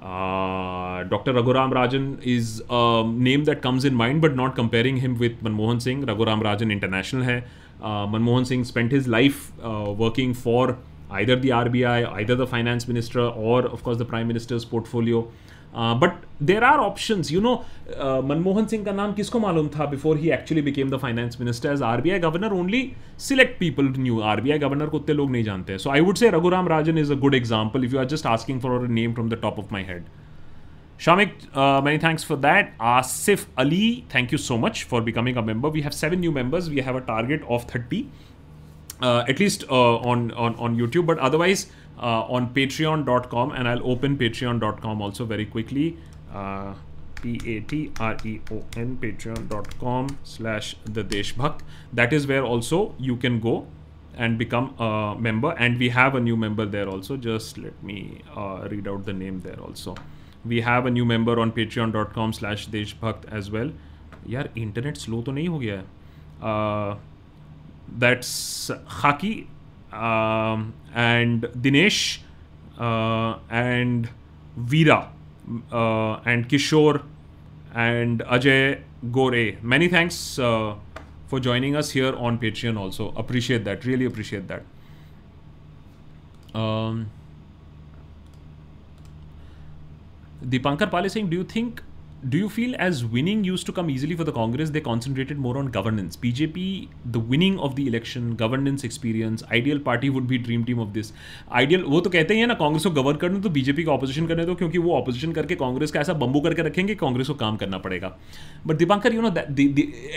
Uh, Dr. Raghuram Rajan is a name that comes in mind, but not comparing him with Manmohan Singh. Raghuram Rajan international hai. Uh, Manmohan Singh spent his life uh, working for either the RBI, either the finance minister, or of course the prime minister's portfolio. But there are option you know Manmohan Singh का नाम किसको मालूम था before he actually became the finance minister as R B I governor only select people knew R B I governor को उतने लोग नहीं जानते so I would say Raghuram Rajan is a good example if you are just asking for name from the top of my head Shamik, uh, many thanks for that. Asif Ali, thank you so much for becoming a member. We have seven new members. We have a target of 30, uh, at least otherwise, uh, on patreon.com and I'll open patreon.com also very quickly. Uh, P-A-T-R-E-O-N patreon.com slash the Deshbhakt. That is where also you can go and become a member and we have a new member there also just let me uh, read out the name there also we have a new member on patreon.com slash deshbhakt as well यार internet slow तो नहीं हो गया है that's खाकी um, and Dinesh uh, and Veera uh, and Kishore and Ajay Gore. Many thanks uh, for joining us here on Patreon also. Appreciate that. Really appreciate that. Um, Dipankar Pal is saying, do you think do you feel as winning used to come easily for the Congress, they concentrated more on governance? BJP, the winning of the election, governance experience, ideal party would be dream team of this. Ideal, वो तो कहते हैं ना कांग्रेस को govern करने तो BJP का opposition करने दो क्योंकि वो ऑपोजिशन करके कांग्रेस का ऐसा बम्बू करके रखेंगे कांग्रेस को काम करना पड़ेगा but Dipankar you know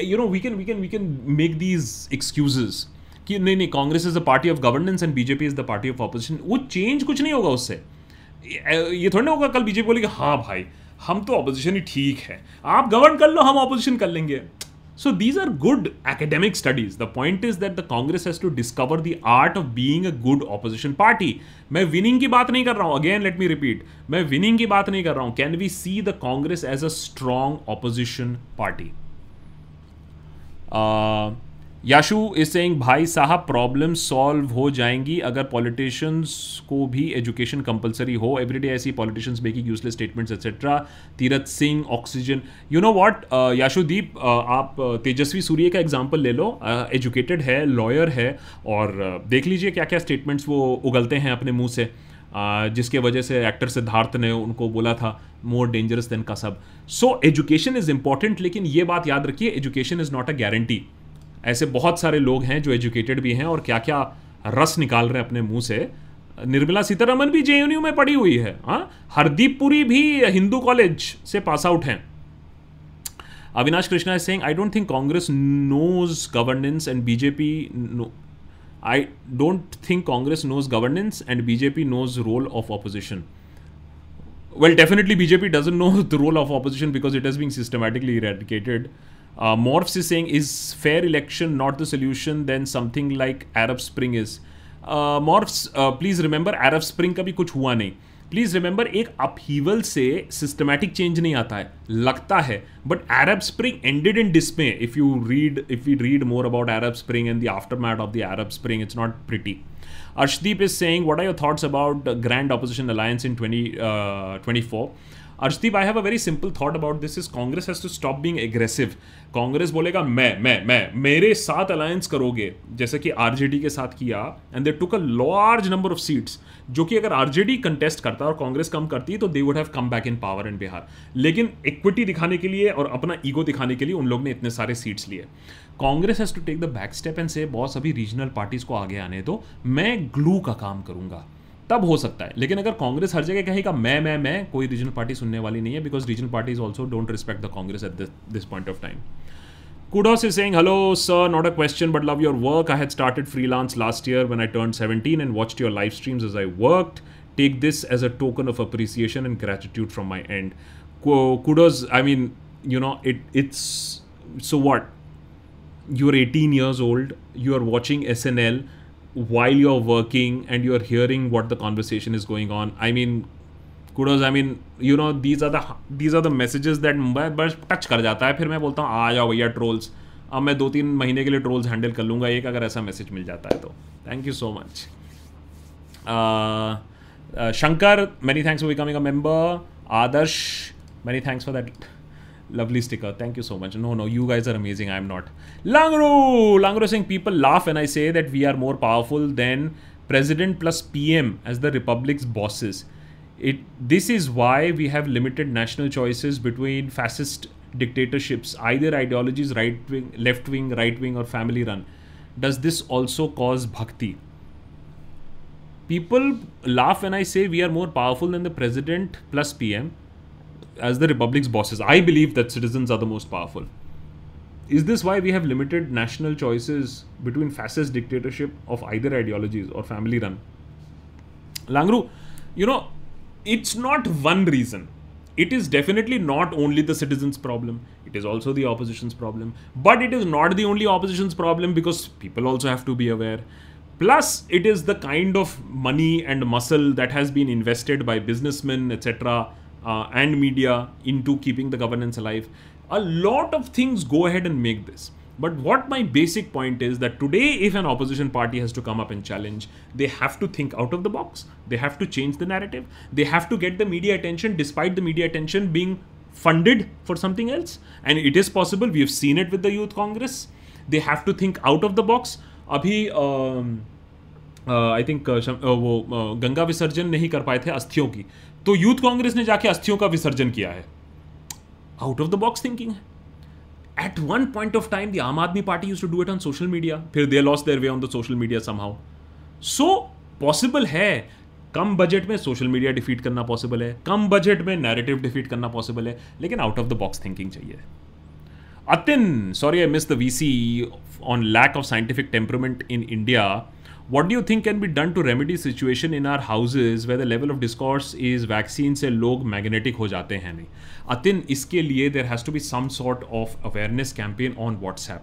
you know we can we can we can make these excuses कि नहीं नहीं Congress is the party of governance and BJP is the party of opposition वो चेंज कुछ नहीं होगा उससे ये थोड़ा ना होगा कल बीजेपी बोलेगी हाँ भाई हम तो ऑपोजिशन ही ठीक है। आप गवर्न कर लो, हम ऑपोजिशन कर लेंगे। So these are good academic studies the point is that the Congress has to discover the art of being a good opposition party मैं विनिंग की बात नहीं कर रहा हूँ। अगेन लेट मी रिपीट मैं विनिंग की बात नहीं कर रहा हूँ। Can we see the Congress as a strong opposition party Yashu is saying भाई साहब प्रॉब्लम सॉल्व हो जाएँगी अगर पॉलिटिशियंस को भी एजुकेशन कंपलसरी हो। एवरीडे ऐसी politicians making useless statements etcetera Tirath Singh oxygen you know what Yashudeep आप तेजस्वी सूर्य का एग्जांपल ले लो। एजुकेटेड uh, है लॉयर है और uh, देख लीजिए क्या क्या स्टेटमेंट्स वो उगलते हैं अपने मुँह से। Uh, जिसके वजह से एक्टर सिद्धार्थ ने उनको बोला था मोर डेंजरस देन का सब सो एजुकेशन इज़ इंपॉर्टेंट लेकिन ये बात याद रखिए education is not a guarantee ऐसे बहुत सारे लोग हैं जो एजुकेटेड भी हैं और क्या क्या रस निकाल रहे हैं अपने मुँह से। निर्मला सीतारमन भी जेएनयू में पढ़ी हुई है हाँ? हरदीप पुरी भी हिंदू कॉलेज से पास आउट हैं। Avinash Krishna is saying I don't think Congress knows governance and BJP I don't think Congress knows governance and BJP knows role of opposition well, definitely bjp doesn't know the role of opposition because it has been systematically eradicated. Uh, Morphs is saying, is fair election not the solution? Then something like Arab Spring is. Uh, Morphs, uh, please remember Arab Spring का भी कुछ हुआ नहीं please remember एक upheaval से systematic change नहीं आता है लगता है but Arab Spring ended in dismay if you read if you read more about Arab Spring and the aftermath of the Arab Spring it's not pretty Arshdeep is saying, What are your thoughts about Grand Opposition Alliance in 2024? 20, uh, Arshdeep I have a very simple thought about this is Congress has to stop being aggressive Congress बोलेगा, मैं मैं मैं, मेरे साथ alliance करोगे. जैसे कि RJD के साथ किया and they took a large number of seats जो कि अगर आरजेडी कंटेस्ट करता और कांग्रेस कम करती तो they would have come back in power in Bihar लेकिन इक्विटी दिखाने के लिए और अपना ईगो दिखाने के लिए उन लोग ने इतने सारे सीट्स लिए. Congress has to take the back step and say boss, अभी रीजनल पार्टीज़ को आगे आने दो, मैं ग्लू का काम करूँगा. तब हो सकता है लेकिन अगर कांग्रेस हर जगह कहेगा मैं मैं मैं कोई रीजनल पार्टी सुनने वाली नहीं है because regional parties also don't respect the Congress at this point of time Kudos is saying, Hello, sir, not a question, but love your work. I had started freelance last year when I turned 17 and watched your live streams as I worked. Take this as a token of appreciation and gratitude from my end. Kudos, I mean, you know, it it's so what? You're 18 years old, you're watching SNL, while you're working and you're hearing what the conversation is going on i mean kudos i mean you know these are the these are the messages that Mumbai बस touch कर जाता है फिर मैं बोलता हूँ आ जाओ भैया ट्रोल्स अब मैं दो तीन महीने के लिए ट्रोल्स हैंडल कर लूँगा एक अगर ऐसा मैसेज मिल जाता है तो thank you so much Shankar many thanks for becoming a member Adarsh many thanks for that Lovely sticker. Thank you so much. No, no, you guys are amazing. I'm not. Langro! Langro saying people laugh when I say that we are more powerful than president plus PM as the republic's bosses. It this is why we have limited national choices between fascist dictatorships, either ideologies right wing, left wing, right wing, or family run. Does this also cause bhakti? People laugh when I say we are more powerful than the president plus PM as the republic's bosses. I believe that citizens are the most powerful. Is this why we have limited national choices between fascist dictatorship of either ideologies or family run? Langru, you know, it's not one reason. It is definitely not only the citizens' problem, it is also the opposition's problem. But it is not the only opposition's problem because people also have to be aware. Plus, it is the kind of money and muscle that has been invested by businessmen, etc., uh, and media into keeping the governance alive. A lot of things go ahead and make this. But what my basic point is that today, if an opposition party has to come up and challenge, they have to think out of the box. They have to change the narrative. They have to get the media attention, despite the media attention being funded for something else. And it is possible. We have seen it with the Youth Congress. They have to think out of the box. अभी I think वो गंगा विसर्जन नहीं कर पाए थे अस्थियों की तो यूथ कांग्रेस ने जाके अस्थियों का विसर्जन किया है। Out of the box thinking है। At one point of time the Aam Aadmi Party used to do it on social media फिर they lost their way on the social media somehow so possible है, कम budget में social media defeat करना possible है, कम budget में narrative defeat करना possible है, लेकिन out of the box thinking चाहिए। Atin sorry I missed the VC on lack of scientific temperament in India what do think can be done to remedy situation in our houses where the level of discourse is vaccine से लोग magnetic हो जाते हैं नहीं? अतिन, इसके लिए there has to be some sort of awareness campaign on WhatsApp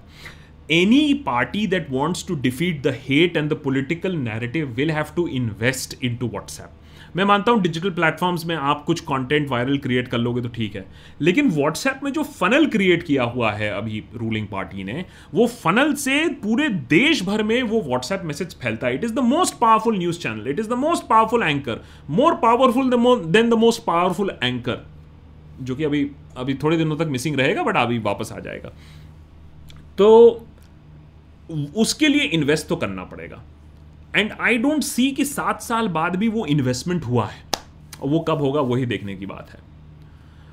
any party that wants to defeat the hate and the political narrative will have to invest into WhatsApp मैं मानता हूँ डिजिटल प्लेटफॉर्म्स में आप कुछ content viral create कर लोगे तो ठीक है। लेकिन व्हाट्सएप में जो फनल क्रिएट किया हुआ है अभी रूलिंग पार्टी ने, वो फनल से पूरे देश भर में वो व्हाट्सएप मैसेज फैलता है। It is the most powerful news channel it is the most powerful anchor more powerful than the most powerful anchor जो कि अभी अभी थोड़े दिनों तक मिसिंग रहेगा बट अभी वापस आ जाएगा। तो उसके लिए इन्वेस्ट तो करना पड़ेगा। एंड आई डोंट सी कि सात साल बाद भी वो इन्वेस्टमेंट हुआ है। वो कब होगा, वही देखने की बात है।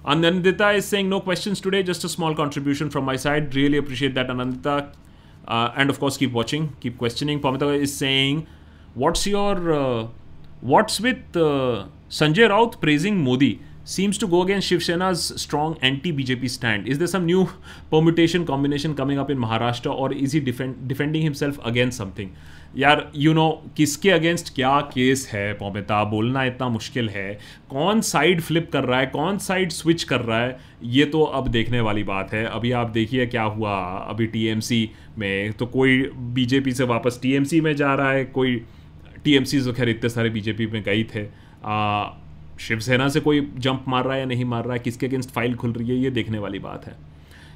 Anandita is saying no question today just a small contribution from my side really appreciate that Anandita and of course keep watching keep questioning Pamita is saying what's your what's with Sanjay Raut praising Modi seems to go against Shiv Sena strong anti BJP stand is the some new permutation combination coming up in Maharashtra और is he defending himself against something यार you you know know, किसके against क्या case है? पोमिता बोलना इतना मुश्किल है। कौन साइड फ्लिप कर रहा है? कौन साइड स्विच कर रहा है? ये तो अब देखने वाली बात है। अभी आप देखिए क्या हुआ। अभी टीएमसी में तो कोई बीजेपी से वापस टीएमसी में जा रहा है। कोई टीएमसी तो खैर इतने सारे बीजेपी में गई थे। शिवसेना से कोई जंप मार रहा है या नहीं मार रहा है? किसके अगेंस्ट फ़ाइल खुल रही है? ये देखने वाली बात है।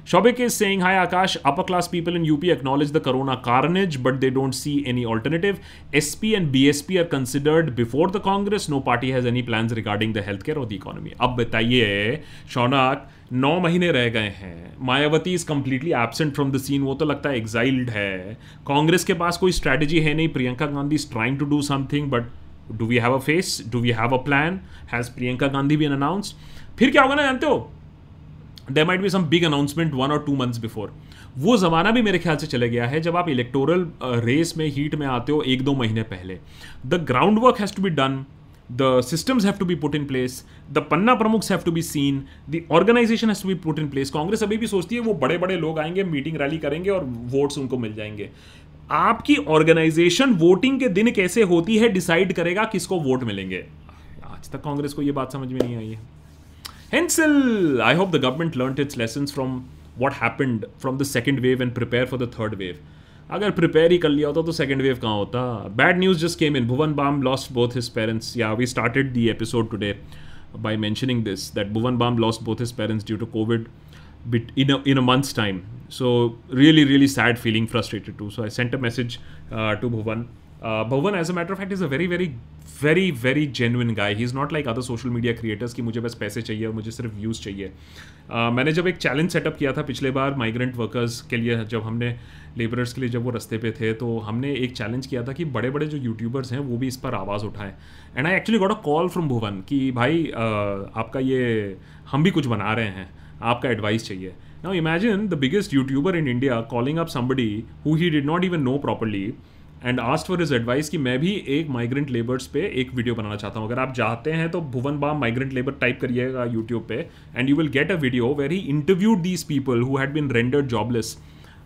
Shobik is saying, Hi Akash, upper class people in UP acknowledge the corona carnage, but they don't see any alternative. SP and BSP are considered before the Congress. No party has any plans regarding the healthcare or the economy. अब बताइए शौनाक नौ महीने रह गए हैं Mayawati is completely absent from the scene वो तो लगता है एग्जाइल्ड है कांग्रेस के पास कोई स्ट्रैटेजी है नहीं Priyanka Gandhi is trying to do something but do we have a face do we have a plan has Priyanka Gandhi भी अनाउंस फिर क्या होगा ना जानते हो there might be some big announcement one और टू मंथ्स बिफोर वो ज़माना भी मेरे ख्याल से चले गया है जब आप इलेक्टोरल रेस में हीट में आते हो एक दो महीने पहले। The ground work has to be done the systems have to be put in place. The panna pramukhs have to be seen. The organization has to be put in place. Congress अभी भी सोचती है वो बड़े बड़े लोग आएँगे meeting rally करेंगे और वोट्स उनको मिल जाएँगे। आपकी ऑर्गेनाइजेशन वोटिंग के दिन कैसे होती है डिसाइड करेगा किसको वोट मिलेंगे। आज तक कांग्रेस को ये बात समझ में नहीं आई है। Hensel, I hope the government learnt its lessons from what happened from the second wave and prepare for the third wave. अगर प्रिपेयर ही कर लिया होता तो सेकेंड वेव कहाँ होता bad news just came in Bhuvan Bam lost both his parents yeah we started the episode today by mentioning this that Bhuvan Bam lost both his parents due to COVID bit in a, in a month's time. So really, really sad feeling frustrated too. So I sent a message uh, to Bhuvan. Uh, Bhuvan, as a matter of fact, is a very, very very genuine guy he is not like other social media creators कि मुझे बस पैसे चाहिए और मुझे सिर्फ़ views चाहिए uh, मैंने जब एक चैलेंज सेटअप किया था पिछले बार माइग्रेंट वर्कर्स के लिए जब हमने लेबरर्स के लिए जब वो रस्ते पे थे तो हमने एक चैलेंज किया था कि बड़े बड़े जो यूट्यूबर्स हैं वो भी इस पर आवाज़ उठाएँ and I actually got a call from Bhuvan कि भाई आपका ये हम भी कुछ बना रहे हैं आपका एडवाइस चाहिए now imagine the biggest YouTuber in India calling up somebody who he did not even know properly and asked for his advice कि मैं भी एक माइग्रेंट लेबर्स पे एक वीडियो बनाना चाहता हूँ। अगर आप चाहते हैं तो Bhuvan Bam migrant labour type करिएगा यूट्यूब पे। And you will get a video where he interviewed these people who had been rendered jobless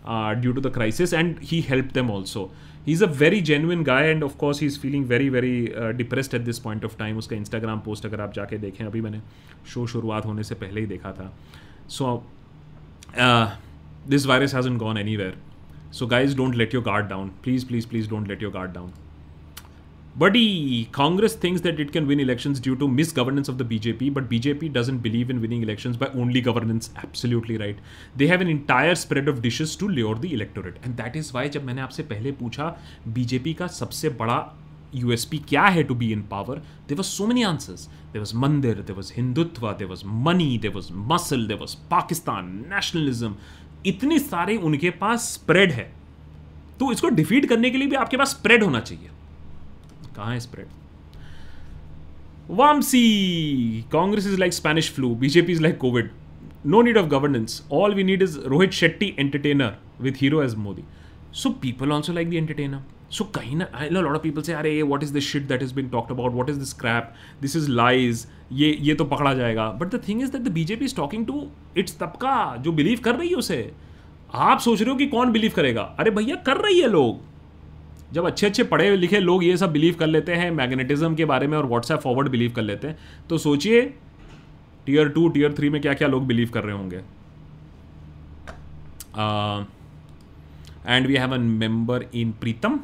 due to the crisis and he help them also he is a very genuine guy and of course he is feeling very very depressed at this point of time उसका Instagram post अगर आप जाके देखें, अभी मैंने show शुरुआत होने से पहले ही देखा था। So this virus hasn't gone anywhere so guys don't let your guard down please please please don't let your guard down but E Congress thinks that it can win election due to misgovernance of the BJP but BJP doesn't believe in winning election by only governance absolutely right they have an entire spread of dishes to lure the electorate and that is why जब मैंने आपसे पहले पूछा BJP का सबसे बड़ा USP क्या है to be in power they was so many answers they was mandir they was Hindutva they was money they was muscle they was Pakistan nationalism इतने सारे उनके पास स्प्रेड है तो इसको डिफीट करने के लिए भी आपके पास स्प्रेड होना चाहिए। कहाँ है spread Vamsi, Congress is like Spanish flu BJP is like Covid no need of governance all we need is Rohit Shetty entertainer with hero as Modi so people also like the of, I know a lot of people say, "अरे what is this shit that is being talked about? What is this crap? This is lies. ये ये तो पकड़ा जाएगा." But the thing is that the BJP is talking to its तबका जो believe कर रही है उसे आप सोच रहे हो कि कौन बिलीव करेगा अरे भैया कर रही है लोग जब अच्छे अच्छे पढ़े लिखे लोग ये सब बिलीव कर लेते हैं मैग्नेटिज्म के बारे में और व्हाट्सएप फॉरवर्ड बिलीव कर लेते हैं तो सोचिए टीयर टू टीयर थ्री में क्या क्या लोग बिलीव कर रहे होंगे and we have a member in Pritam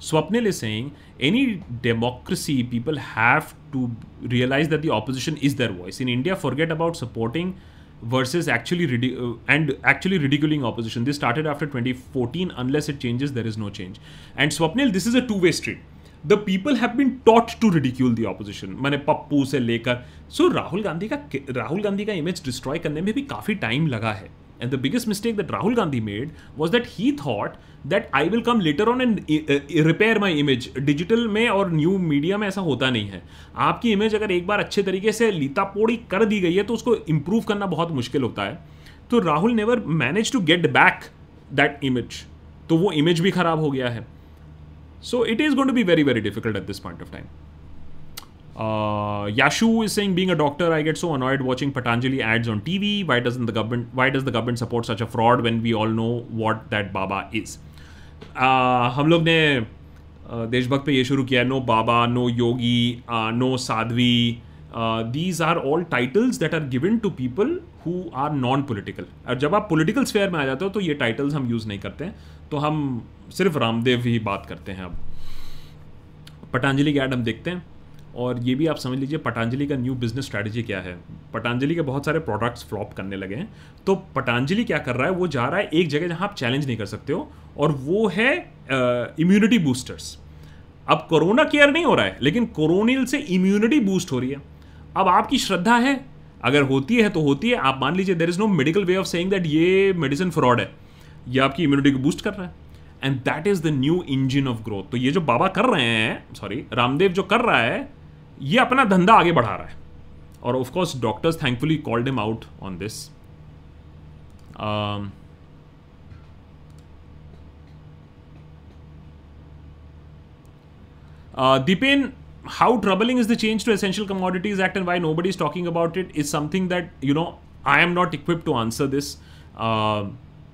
Swapnil is saying any democracy, people have to realize that the opposition is their voice. In India, forget about supporting versus actually ridic- uh, and actually ridiculing opposition. This started after 2014. Unless it changes, there is no change. And Swapnil, this is a two-way street. The people have been taught to ridicule the opposition. मैंने पप्पू से लेकर so so, Rahul Gandhi का राहुल गांधी का image destroy करने में भी काफ़ी time लगा है And the biggest mistake that Rahul Gandhi made was that he thought that I will come later on and uh, repair my image. Digital में और न्यू मीडिया में ऐसा होता नहीं है। आपकी इमेज अगर एक बार अच्छे तरीके से लीता पोड़ी कर दी गई है तो उसको इंप्रूव करना बहुत मुश्किल होता है। तो Rahul never manage to get back that image तो वो इमेज भी खराब हो गया है। So it is going to be very very difficult at this point of time Uh, Yashu is saying, being a doctor, I get so annoyed watching Patanjali ads on TV. Why doesn't the government? Why does the government support such a fraud when we all know what that Baba is? Uh, हम लोग ने uh, देशभक्त पे ये शुरू किया no baba no yogi no sadhvi these are all titles that are given to people who are non political और जब आप पोलिटिकल स्फेयर में आ जाते हो तो ये टाइटल्स हम यूज़ नहीं करते हैं तो हम सिर्फ़ रामदेव ही बात करते हैं अब पतंजलि की एड हम देखते हैं और ये भी आप समझ लीजिए पतंजलि का न्यू बिज़नेस स्ट्रैटेजी क्या है। पतंजलि के बहुत सारे प्रोडक्ट्स फ्लॉप करने लगे हैं। तो पतंजलि क्या कर रहा है? वो जा रहा है एक जगह जहाँ आप चैलेंज नहीं कर सकते हो और वो है इम्यूनिटी बूस्टर्स अब कोरोना केयर नहीं हो रहा है, लेकिन कोरोनिल से इम्यूनिटी बूस्ट हो रही है। अब आपकी श्रद्धा है। अगर होती है तो होती है। आप मान लीजिए there is no medical way of saying that ये मेडिसिन फ्रॉड है। ये आपकी इम्यूनिटी को बूस्ट कर रहा है। And that is the new engine of growth तो ये जो बाबा कर रहे हैं सॉरी रामदेव जो कर रहा है ये अपना धंधा आगे बढ़ा रहा है। और of course doctors thankfully called him out on this Deepen how troubling is the change to essential commodities act and why nobody is talking about it is something that you know I am not equip to answer this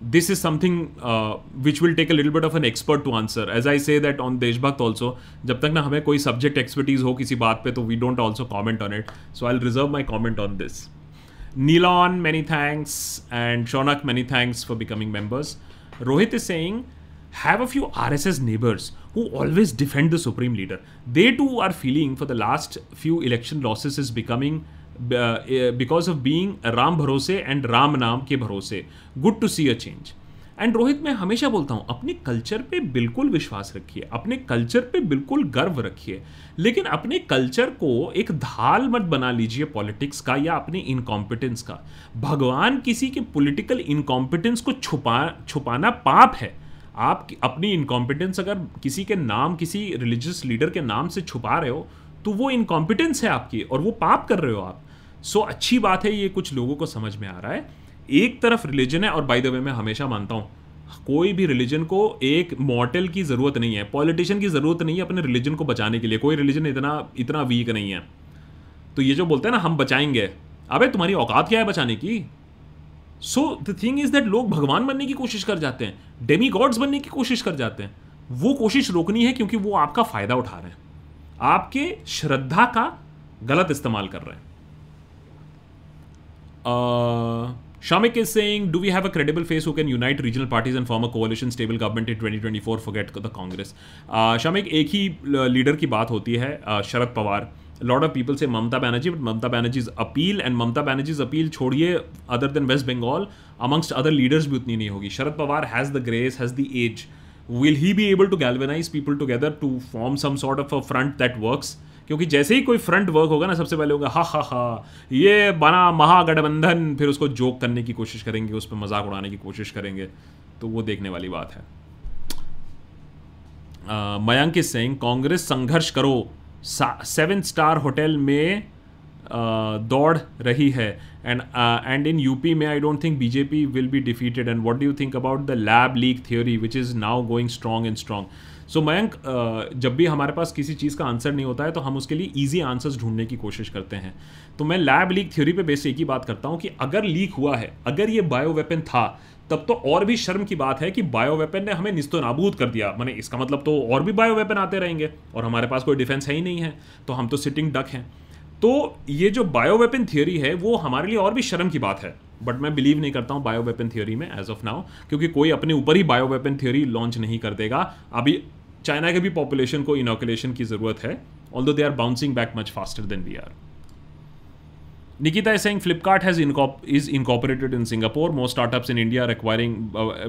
this is something uh, which will take a little bit of an expert to answer. As i say that on deshbhakt also jab tak na hame koi subject expertise ho kisi baat pe to we don't also comment on it. So i'll reserve my comment on this. Nilan, many thanks. And shonak many thanks for becoming members. Rohit is saying have a few RSS neighbors who always defend the supreme leader. They too are feeling for the last few election losses is becoming uh, of because Ram भरोसे and Ram नाम के भरोसे good to see a change and Rohit मैं हमेशा बोलता हूँ अपने culture पे बिल्कुल विश्वास रखिए अपने कल्चर पे बिल्कुल गर्व रखिए लेकिन अपने कल्चर को एक धाल मत बना लीजिए पॉलिटिक्स का या अपने इनकॉम्पिटेंस का। भगवान किसी के पॉलिटिकल इनकॉम्पिटेंस को छुपा छुपाना पाप है। आप अपनी इनकॉम्पिटेंस अगर किसी के नाम किसी रिलीजियस लीडर के नाम से छुपा रहे हो तो वो इनकॉम्पिटेंस है आपकी और वो पाप कर रहे हो आप। सो so, अच्छी बात है ये कुछ लोगों को समझ में आ रहा है। एक तरफ़ रिलीजन है और बाय द वे मैं हमेशा मानता हूँ कोई भी रिलीजन को एक मॉडल की ज़रूरत नहीं है पॉलिटिशियन की ज़रूरत नहीं है अपने रिलीजन को बचाने के लिए। कोई रिलीजन इतना इतना वीक नहीं है। तो ये जो बोलते हैं ना हम बचाएँगे। अबे तुम्हारी औकात क्या है बचाने की? So the thing is that लोग भगवान बनने की कोशिश कर जाते हैं डेमी गॉड्स बनने की कोशिश कर जाते हैं। वो कोशिश रोकनी है क्योंकि वो आपका फ़ायदा उठा रहे हैं। आपके श्रद्धा का गलत इस्तेमाल कर रहे हैं। Shamik is saying do we have a credible face who can unite regional parties and form a coalition stable government in twenty twenty four forget the Congress Shamik एक ही लीडर की बात होती है Sharad Pawar. Lord of people से Mamata Banerjee but Mamata Banerjee's appeal and Mamata Banerjee's appeal छोड़िए other than West Bengal amongst other leaders भी उतनी नहीं होगी। Sharad Pawar has the grace has the edge will he be able to galvanize people together to form some sort of a front that works? क्योंकि जैसे ही कोई front work होगा ना, सबसे पहले होगा, हा हा हा, ये बना महागठबंधन। फिर उसको जोक करने की कोशिश करेंगे, उस पर मज़ाक उड़ाने की कोशिश करेंगे। तो वो देखने वाली बात है। मयंक सेइंग कांग्रेस संघर्ष करो। सेवन स्टार होटल में दौड़ रही है। एंड एंड इन यूपी में I don't think BJP will be defeated and what do you think about the lab leak theory which is now going strong and strong so Mayank जब भी हमारे पास किसी चीज़ का आंसर नहीं होता है तो हम उसके लिए ईजी आंसर्स ढूँढने की कोशिश करते हैं। तो मैं लैब लीक थ्योरी पे बेस एक ही बात करता हूँ कि अगर लीक हुआ है, अगर ये बायो वेपन था, तब तो और भी शर्म की बात है कि बायो वेपन ने हमें निस्तो नाबूद कर दिया। मैंने इसका मतलब तो और भी बायो वेपन आते रहेंगे और हमारे पास कोई डिफेंस है ही नहीं है। तो हम तो सिटिंग डक हैं। तो ये जो बायोवेपन थियोरी है, वो हमारे लिए और भी शर्म की बात है। बट मैं बिलीव नहीं करता हूँ बायोवेपन थियोरी में एज ऑफ़ नाउ क्योंकि कोई अपने ऊपर ही बायोवेपन थियोरी लॉन्च नहीं कर देगा। अभी चाइना के भी पॉपुलेशन को इनोकुलेशन की ज़रूरत है although they are bouncing back much faster than we are Nikita Singh Flipkart has is incorporated in Singapore most startups in India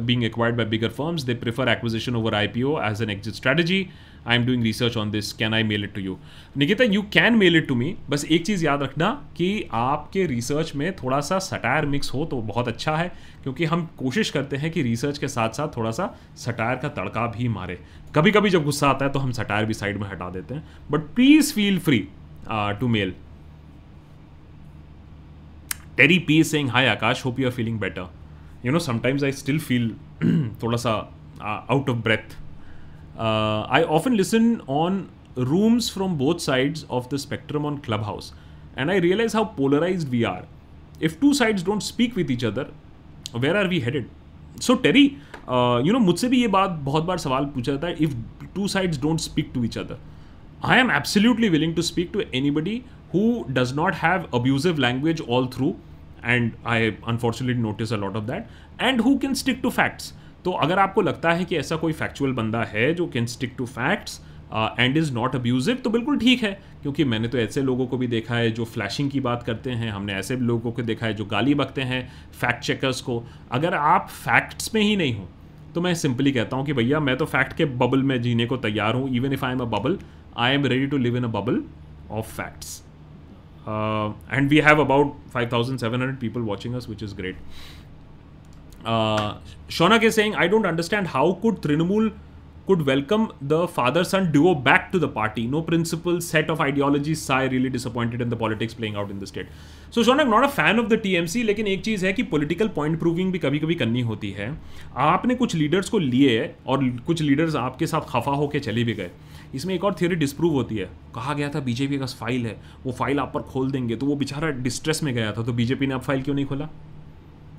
being acquired by bigger firms they prefer acquisition over I P O as an exit strategy I am doing research on this can I mail it to you Nikita you can mail it to me बस एक चीज़ याद रखना कि आपके research में थोड़ा सा सटायर मिक्स हो तो बहुत अच्छा है, क्योंकि हम कोशिश करते हैं कि रिसर्च के साथ साथ थोड़ा सा सटायर का तड़का भी मारे। कभी कभी जब गुस्सा आता है तो हम सटायर भी साइड में हटा देते हैं। But please feel free to mail Terry P saying hi Akash hope you are feeling better you know sometimes I still feel थोड़ा सा out of breath Uh, I often listen on rooms from both sides of the spectrum on Clubhouse, and I realize how polarized we are. If two sides don't speak with each other, where are we headed? So Terry, uh, you know, मुझसे भी ये बात बहुत बार सवाल पूछा जाता है if two sides don't speak to each other. I am absolutely willing to speak to anybody who does not have abusive language all through and I unfortunately notice a lot of that and who can stick to facts तो अगर आपको लगता है कि ऐसा कोई factual बंदा है जो can stick to facts and is not abusive तो बिल्कुल ठीक है, क्योंकि मैंने तो ऐसे लोगों को भी देखा है जो फ्लैशिंग की बात करते हैं, हमने ऐसे लोगों को देखा है जो गाली बकते हैं फैक्ट चेकर्स को। अगर आप फैक्ट्स में ही नहीं हो तो मैं सिंपली कहता हूँ कि भैया, मैं तो फैक्ट के बबल में जीने को तैयार हूँ even if I am a bubble I am ready to live in a bubble of facts and we have about five thousand seven hundred people watching us which is great Shaunak is saying I don't understand how could Trinamool could welcome the father son duo back to the party. No principle, set of ideologies. Sai really disappointed in the politics playing out in the state. So Shaunak, not a fan of the TMC, लेकिन एक चीज़ है कि political point proving भी कभी कभी करनी होती है। आपने कुछ लीडर्स को लिए और कुछ लीडर्स आपके साथ खफा होकर चले भी गए। इसमें एक और थियोरी डिस्प्रूव होती है। कहा गया था बीजेपी का फ़ाइल है। वो फ़ाइल आप पर खोल देंगे। तो वो बेचारा डिस्ट्रेस में गया था। तो बीजेपी ने अब फ़ाइल क्यों नहीं खोला?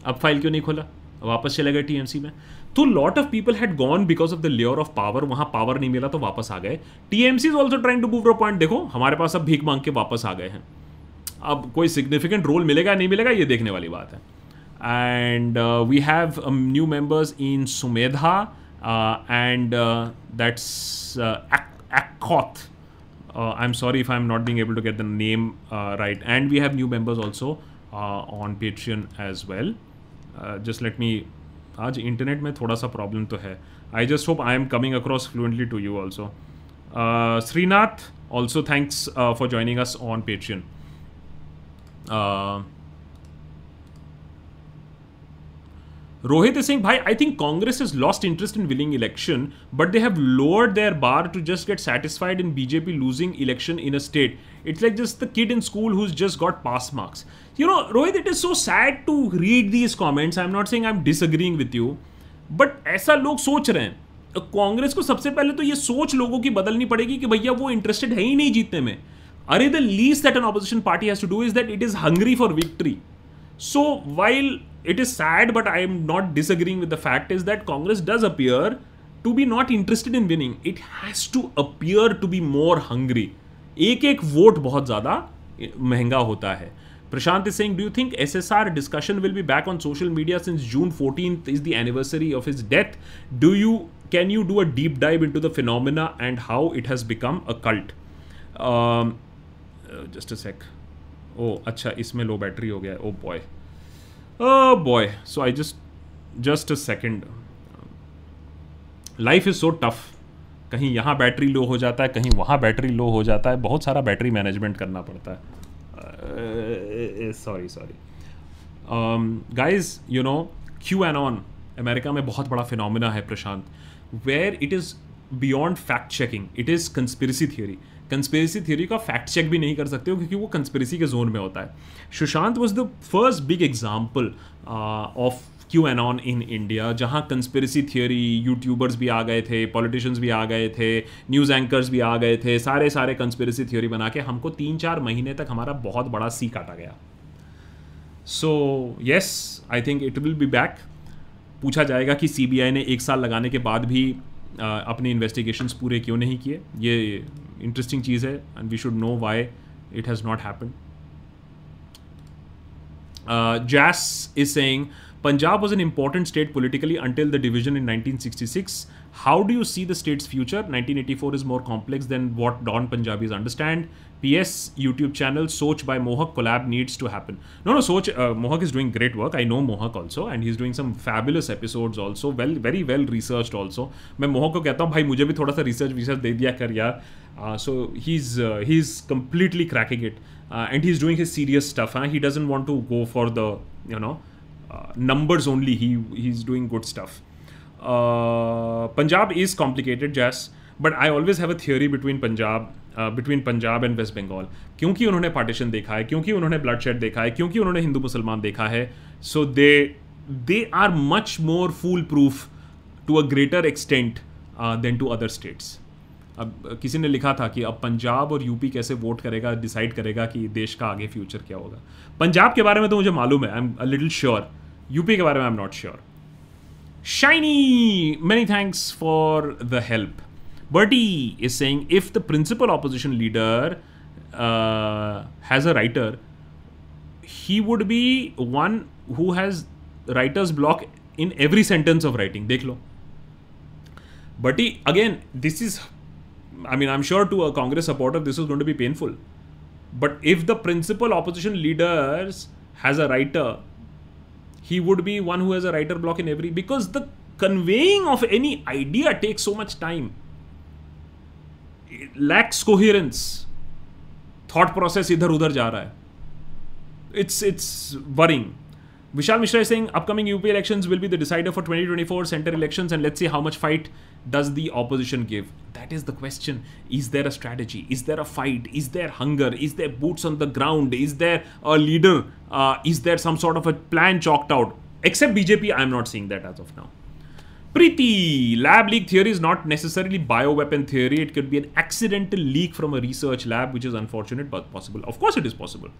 अब फ़ाइल क्यों नहीं खोला? वापस चले गए टीएमसी में। तो lot of people had gone because of the layer of power वहाँ पावर नहीं मिला तो वापस आ गए। TMC is also trying to move point देखो, हमारे पास अब भीख मांग के वापस आ गए हैं। अब कोई सिग्निफिकेंट रोल मिलेगा, नहीं मिलेगा, ये देखने वाली बात है। And we have new members in Sumedha and that's एक्कॉथ I am sorry if I am not being able to get the name right and we have new members also on Patreon as well just let me आज internet में थोड़ा सा problem तो है I just hope I am coming across fluently to you also Shrinath also thanks for joining us on Patreon Rohit is saying, Bhai, I think Congress has lost interest in winning election, but they have lowered their bar to just get satisfied in BJP losing election in a state. It's like just the kid in school who's just got pass marks. You know Rohit it is so sad to read these comments I am not saying I am disagreeing with you but ऐसा लोग सोच रहे हैं। कांग्रेस को सबसे पहले तो ये सोच लोगों की बदलनी पड़ेगी कि भैया वो इंटरेस्टेड है ही नहीं जीतने में। अरे the least that an opposition party has do is that it is hungry for victory so while it is sad but I am not disagreeing with the fact is that Congress does appear to be not interested in winning it has to appear to be more hungry एक एक vote बहुत ज़्यादा महँगा होता है। Prashant is saying, Do you think SSR discussion will be back on social media since June 14th is the anniversary of his death? Do you can you do a deep dive into the phenomena and how it has become a cult? Um, uh, just a sec. Oh, अच्छा इसमें लो battery हो गया ओ boy Oh boy. So I just, just a second. Life is so tough कहीं यहाँ battery low हो जाता है कहीं वहाँ बैटरी लो हो जाता है बहुत सारा बैटरी मैनेजमेंट करना पड़ता है sorry sorry guys you know QAnon America में बहुत बड़ा फिनोमिना है, Prashant. Where it is beyond fact checking it is conspiracy theory conspiracy theory का फैक्ट चेक भी नहीं कर सकते हो, क्योंकि वो कंस्पेरेसी के जोन में होता है। Sushant was the first big example of QAnon in India जहाँ कंस्पेरेसी थियोरी यूट्यूबर्स भी आ गए थे पॉलिटिशियंस भी आ गए थे न्यूज़ एंकर्स भी आ गए थे सारे सारे कंस्पेरेसी थियोरी बना के हमको तीन चार महीने तक हमारा बहुत बड़ा सी काटा गया। So yes I think it will be back पूछा जाएगा कि सीबीआई ने एक साल लगाने के बाद भी अपने इन्वेस्टिगेशंस पूरे क्यों नहीं किए? ये इंटरेस्टिंग चीज़ है and we should know why it has not happen Jas is saying Punjab was an important state politically until the division in 1966. How do you see the state's future? 1984 is more complex than what Don Punjabis understand. PS YouTube channel Soch by Mohak collab needs to happen. No, no, Soch uh, Mohak is doing great work. I know Mohak also, and he's doing some fabulous episodes also. Well, very well researched also. मैं मोहक को कहता हूँ भाई मुझे भी थोड़ा सा research विसर्च दे दिया कर यार so he is he is completely cracking it and he is doing his serious stuff he doesn't want to go for the you know numbers only. He he's doing good stuff. Uh, punjab is complicated jazz but i always have a theory between punjab between Punjab and West Bengal क्योंकि उन्होंने partition देखा है क्योंकि उन्होंने blood shed देखा है क्योंकि उन्होंने हिंदू मुसलमान देखा है so they they are much more foolproof to a greater extent than to other states अब किसी ने लिखा था कि अब पंजाब और यूपी कैसे वोट करेगा डिसाइड करेगा कि देश का आगे फ्यूचर क्या होगा। पंजाब के बारे में तो मुझे मालूम है I am little sure UP के बारे में I am not sure Shiny many thanks for the help Bertie is saying if the principal opposition leader has a writer he would be one who has writer's block in every sentence of writing देख लो। But he again this is I mean, I'm sure to a Congress supporter this is going to be painful. But if the principal opposition leaders has a writer, he would be one who has a writer block in every because the conveying of any idea takes so much time. It lacks coherence. Thought process idhar udhar ja raha hai. It's it's worrying. Vishal Mishra is saying upcoming UP elections will be the decider for 2024 center elections, and let's see how much fight does the opposition give. That is the question. Is there a strategy? Is there a fight? Is there hunger? Is there boots on the ground? Is there a leader? Uh, is there some sort of a plan chalked out? Except BJP, I'm not seeing that as of now. Pretty lab leak theory is not necessarily bioweapon theory. It could be an accidental leak from a research lab, which is unfortunate but possible. Of course, it is possible.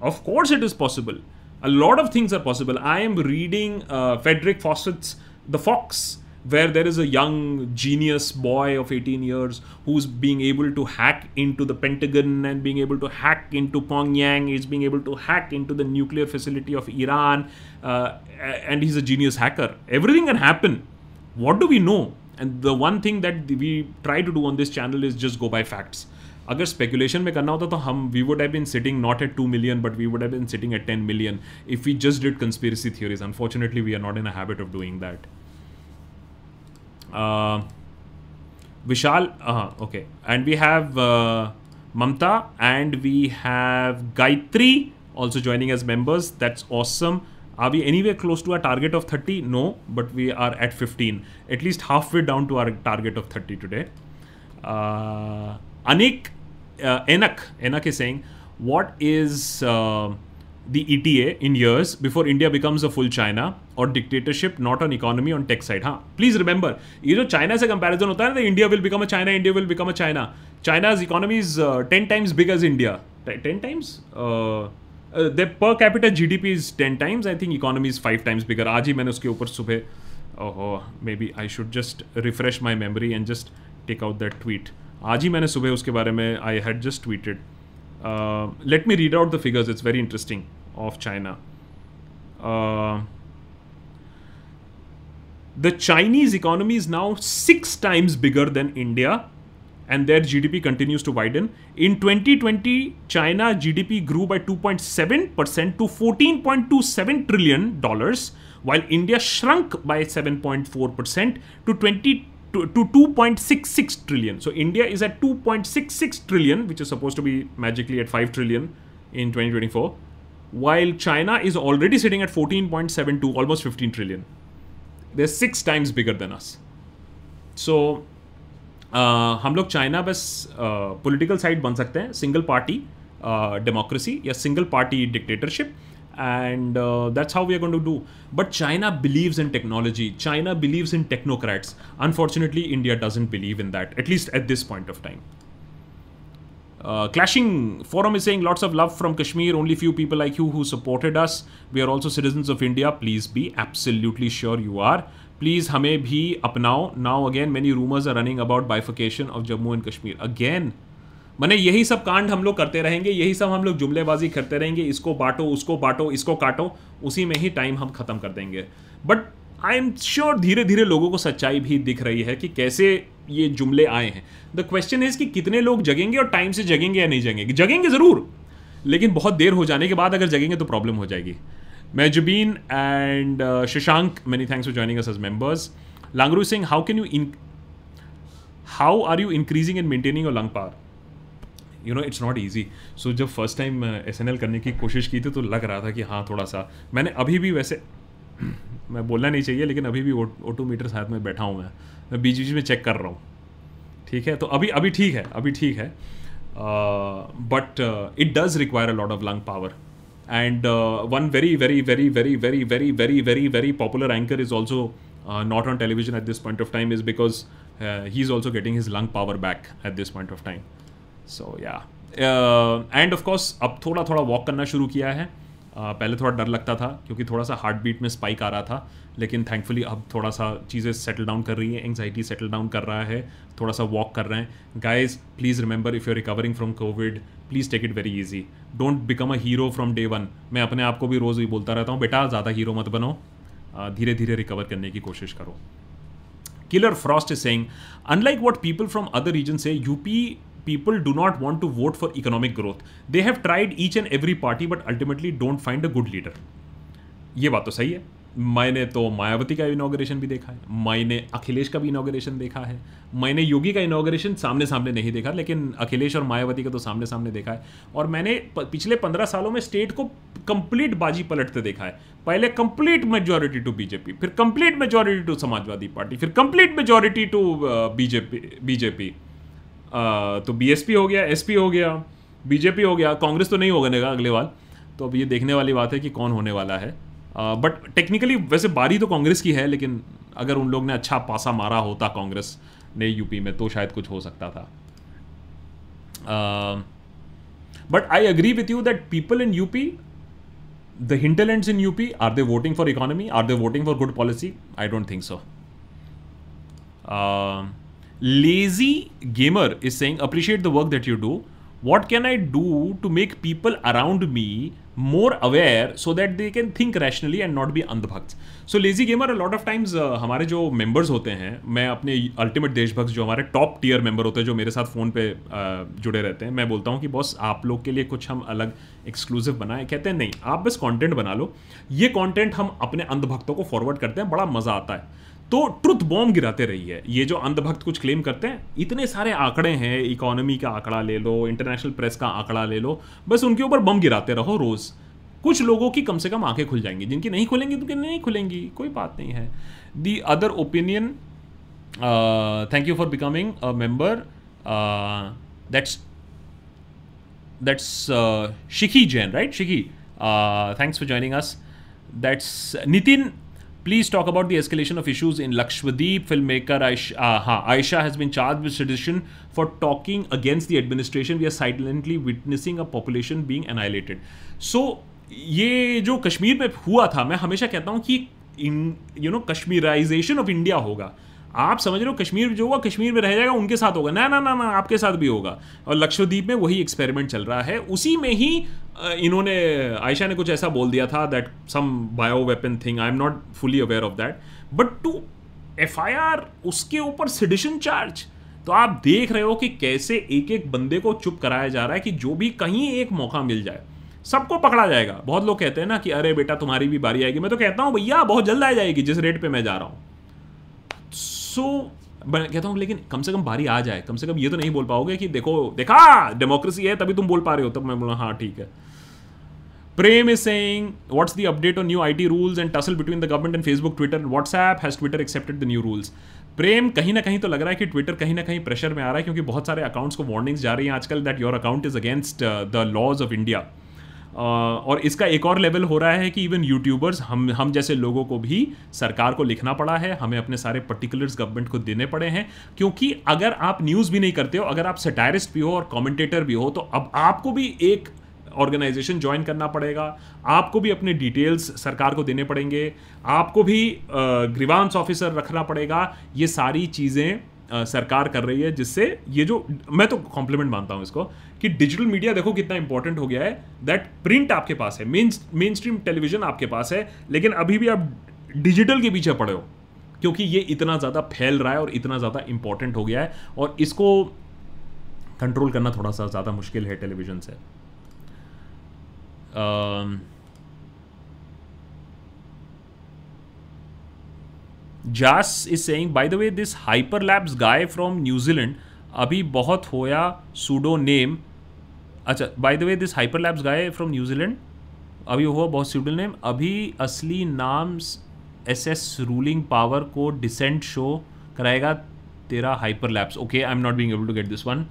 Of course, it is possible a lot of things are possible. I am reading uh, Frederick Fawcett's The Fox, where there is a young genius boy of 18 years who's being able to hack into the Pentagon and being able to hack into Pyongyang, is being able to hack into the nuclear facility of Iran, uh, and he's a genius hacker. Everything can happen. What do we know? And the one thing that we try to do on this channel is just go by facts. अगर speculation में करना होता तो हम we would have been sitting not at two million but we would have been sitting at ten million if we just did conspiracy theories unfortunately we are not in a habit of doing that Vishal, uh, okay, and we have uh, Mamta and we have Gayatri also joining as members. That's awesome. Are we anywhere close to our target of 30? No, but we are at 15, at least halfway down to our target of 30 today. Uh, Anik uh, Enak Enak is saying, what is uh, the ETA in years before India becomes a full China or dictatorship, not on economy on tech side? Huh? Please remember, you know, China is a comparison. Hota hai, India will become a China, India will become a China. China's economy is uh, 10 times bigger as India. 10 times? Uh, uh, their per capita GDP is 10 times. I think economy is 5 times bigger. Aaj hi uske upar maybe I should just refresh my memory and just take out that tweet. आज ही मैंने सुबह उसके बारे में I had just tweeted let me read out the figures it's very interesting of China the Chinese economy is now six times bigger than India and their G D P continues to widen in twenty twenty China G D P grew by two point seven percent to fourteen point two seven trillion dollars while India shrunk by seven point four percent to twenty to, to 2.66 trillion. So India is at 2.66 trillion, which is supposed to be magically at 5 trillion in 2024, while China is already sitting at 14.72, almost 15 trillion. They're six times bigger than us. So uh, हम लोग China बस political uh, side बन सकते हैं single party democracy या single party dictatorship and uh, that's how we are going to do. But china believes in technology. China believes in technocrats. Unfortunately india doesn't believe in that at least at this point of time. Uh, clashing forum is saying lots of love from kashmir. Only few people like you who supported us. We are also citizens of india. Please be absolutely sure you are. Please hame bhi apnao now again many rumors are running about bifurcation of jammu and kashmir. Again मैंने यही सब कांड हम लोग करते रहेंगे, यही सब हम लोग जुमलेबाजी करते रहेंगे, इसको बांटो, उसको बांटो, इसको काटो, उसी में ही टाइम हम ख़त्म कर देंगे। बट आई एम श्योर धीरे धीरे लोगों को सच्चाई भी दिख रही है कि कैसे ये जुमले आए हैं। द क्वेश्चन इज़ कि कितने लोग जगेंगे और टाइम से जगेंगे या नहीं जगेंगे? जगेंगे ज़रूर, लेकिन बहुत देर हो जाने के बाद अगर जगेंगे तो प्रॉब्लम हो जाएगी। मैं Zubin and Shashank many thanks for joining us as members Langru Singh how can you in how are you increasing and maintaining your lung power you know it's not easy so जब first time S N L करने की कोशिश की थी तो लग रहा था कि हाँ थोड़ा सा। मैंने अभी भी वैसे, मैं बोलना नहीं चाहिए, लेकिन अभी भी ऑटो मीटर साथ में बैठा हूँ मैं। मैं बीच बीच में चेक कर रहा हूँ। ठीक है? तो अभी अभी ठीक है, अभी ठीक है। But it does require a lot of lung power and one very very very very very very very very very popular anchor is also not on television at this point of time is because he is also getting his lung power back at this point of time so yeah and of course अब थोड़ा थोड़ा walk करना शुरू किया है। Uh, पहले थोड़ा डर लगता था क्योंकि थोड़ा सा हार्ट बीट में स्पाइक आ रहा था। लेकिन थैंकफुली अब थोड़ा सा चीज़ें सेटल डाउन कर रही हैं एंगजाइटी सेटल डाउन कर रहा है। थोड़ा सा वॉक कर रहे हैं। Guys please remember if you recovering from Covid please take it very easy don't become a hero from day one मैं अपने आप को भी रोज़ ही बोलता रहता हूँ बेटा ज़्यादा हीरो मत बनो। धीरे धीरे रिकवर करने की कोशिश करो. Killer Frost is saying, unlike what people from other region से UP people do not want to vote for economic growth. They have tried each and every party, but ultimately don't find a good leader. ये बात तो सही है। मैंने तो मायावती का inauguration भी देखा है। मैंने अखिलेश का भी इनाग्रेशन देखा है। मैंने योगी का इनाग्रेशन सामने सामने नहीं देखा, लेकिन अखिलेश और मायावती का तो सामने सामने देखा है। और मैंने पिछले पंद्रह सालों में स्टेट को कंप्लीट बाजी पलटते देखा है। पहले कंप्लीट मेजोरिटी टू बीजेपी फिर complete majority to Samajwadi Party फिर complete majority to BJP BJP तो बीएसपी हो गया एसपी हो गया बीजेपी हो गया, कांग्रेस तो नहीं होगा अगले बार। तो अब ये देखने वाली बात है कि कौन होने वाला है। बट टेक्निकली वैसे बारी तो कांग्रेस की है, लेकिन अगर उन लोग ने अच्छा पासा मारा होता कांग्रेस ने यूपी में तो शायद कुछ हो सकता था। But I agree with you that people in UP the hinterlands in UP are they voting for economy are they voting for good policy I don't think so lazy gamer is saying appreciate the work that you do. What can i do to make people around me more aware so that they can think rationally and not be अंधभक्त so lazy gamer lot of times हमारे जो members होते हैं मैं अपने ultimate देशभक्त जो हमारे top tier member होते हैं जो मेरे साथ फ़ोन पे uh, जुड़े रहते हैं मैं बोलता हूँ कि बॉस आप लोग के लिए कुछ हम अलग एक्सक्लूसिव बनाए। कहते हैं नहीं आप बस कंटेंट बना लो। ये कंटेंट हम अपने अंधभक्तों को फॉरवर्ड करते हैं बड़ा मज़ा आता है। तो ट्रुथ बॉम्ब गिराते रही है ये जो अंधभक्त कुछ क्लेम करते हैं, इतने सारे आंकड़े हैं इकोनॉमी का आंकड़ा ले लो इंटरनेशनल प्रेस का आंकड़ा ले लो, बस उनके ऊपर बम गिराते रहो रोज़। कुछ लोगों की कम से कम आँखें खुल जाएँगी। जिनकी नहीं खुलेंगी तो नहीं खुलेंगी। कोई बात नहीं है। The other opinion thank you for becoming a member that's that's Shikhi Jain right Shikhi thanks for joining us that's Nitin please talk about the escalation of issues in लक्ष्मीप filmmaker हाँ Aisha has been charge with citizen for talking against the administration we are silently witnessing a population being annihilated so ये जो कश्मीर में हुआ था, मैं हमेशा कहता हूँ कि you know Kashmirisation of India होगा। आप समझ रहे हो, कश्मीर जो होगा कश्मीर में रह जाएगा, उनके साथ होगा। ना ना ना ना, आपके साथ भी होगा। और लक्षद्वीप में वही एक्सपेरिमेंट चल रहा है। उसी में ही इन्होंने आयशा ने कुछ ऐसा बोल दिया था that some bio weapon thing I am not fully aware of that but two F I R उसके ऊपर सिडिशन चार्ज तो आप देख रहे हो कि कैसे एक एक बंदे को चुप कराया जा रहा है कि जो भी कहीं एक मौका मिल जाए सबको पकड़ा जाएगा। बहुत लोग कहते हैं ना कि अरे बेटा तुम्हारी भी बारी आएगी। मैं तो कहता हूँ भैया बहुत जल्द आ जाएगी जिस रेट पे मैं जा रहा हूँ। सो so, मैं कहता हूँ लेकिन कम से कम बारी आ जाए। कम से कम ये तो नहीं बोल पाओगे कि देखो देखा डेमोक्रेसी है तभी तुम बोल पा रहे हो। तब मैं बोला हाँ ठीक है। Prem is saying, what's the update on new IT rules and tussle between the government and Facebook, Twitter, and WhatsApp? Has Twitter accepted the new rules? प्रेम कहीं ना कहीं तो लग रहा है कि ट्विटर कहीं ना कहीं प्रेशर में आ रहा है क्योंकि बहुत सारे अकाउंट्स को वार्निंग्स जा रही हैं आजकल that your account is against the laws of India और इसका एक और लेवल हो रहा है कि इवन यूट्यूबर्स हम हम जैसे लोगों को भी सरकार को लिखना पड़ा है हमें अपने सारे पर्टिकुलर्स गवर्नमेंट को देने पड़े हैं क्योंकि अगर आप न्यूज़ भी नहीं करते हो अगर आप सटायरिस्ट भी हो और कॉमेंटेटर भी हो तो अब आपको भी एक ऑर्गेनाइजेशन ज्वाइन करना पड़ेगा। आपको भी अपने डिटेल्स सरकार को देने पड़ेंगे। आपको भी ग्रीवांस ऑफिसर रखना पड़ेगा। ये सारी चीज़ें सरकार कर रही है जिससे ये जो, मैं तो कॉम्प्लीमेंट मानता हूँ इसको कि डिजिटल मीडिया देखो कितना इंपॉर्टेंट हो गया है। दैट प्रिंट आपके पास है मेन मेन स्ट्रीम टेलीविज़न आपके पास है। लेकिन अभी भी आप डिजिटल के पीछे पड़े हो, क्योंकि ये इतना ज़्यादा फैल रहा है और इतना ज़्यादा इंपॉर्टेंट हो गया है। और इसको कंट्रोल करना थोड़ा सा ज़्यादा मुश्किल है टेलीविज़न से। Um, Jas is saying, by the way, this Hyperlapse guy from New Zealand अभी बहुत होया सूडो नेम अच्छा by the way this hyperlapse guy from New Zealand अभी हुआ बहुत सूडो नेम अभी असली नाम एस एस रूलिंग पावर को डिसेंट शो कराएगा तेरा hyperlapse okay I am not being able to get this one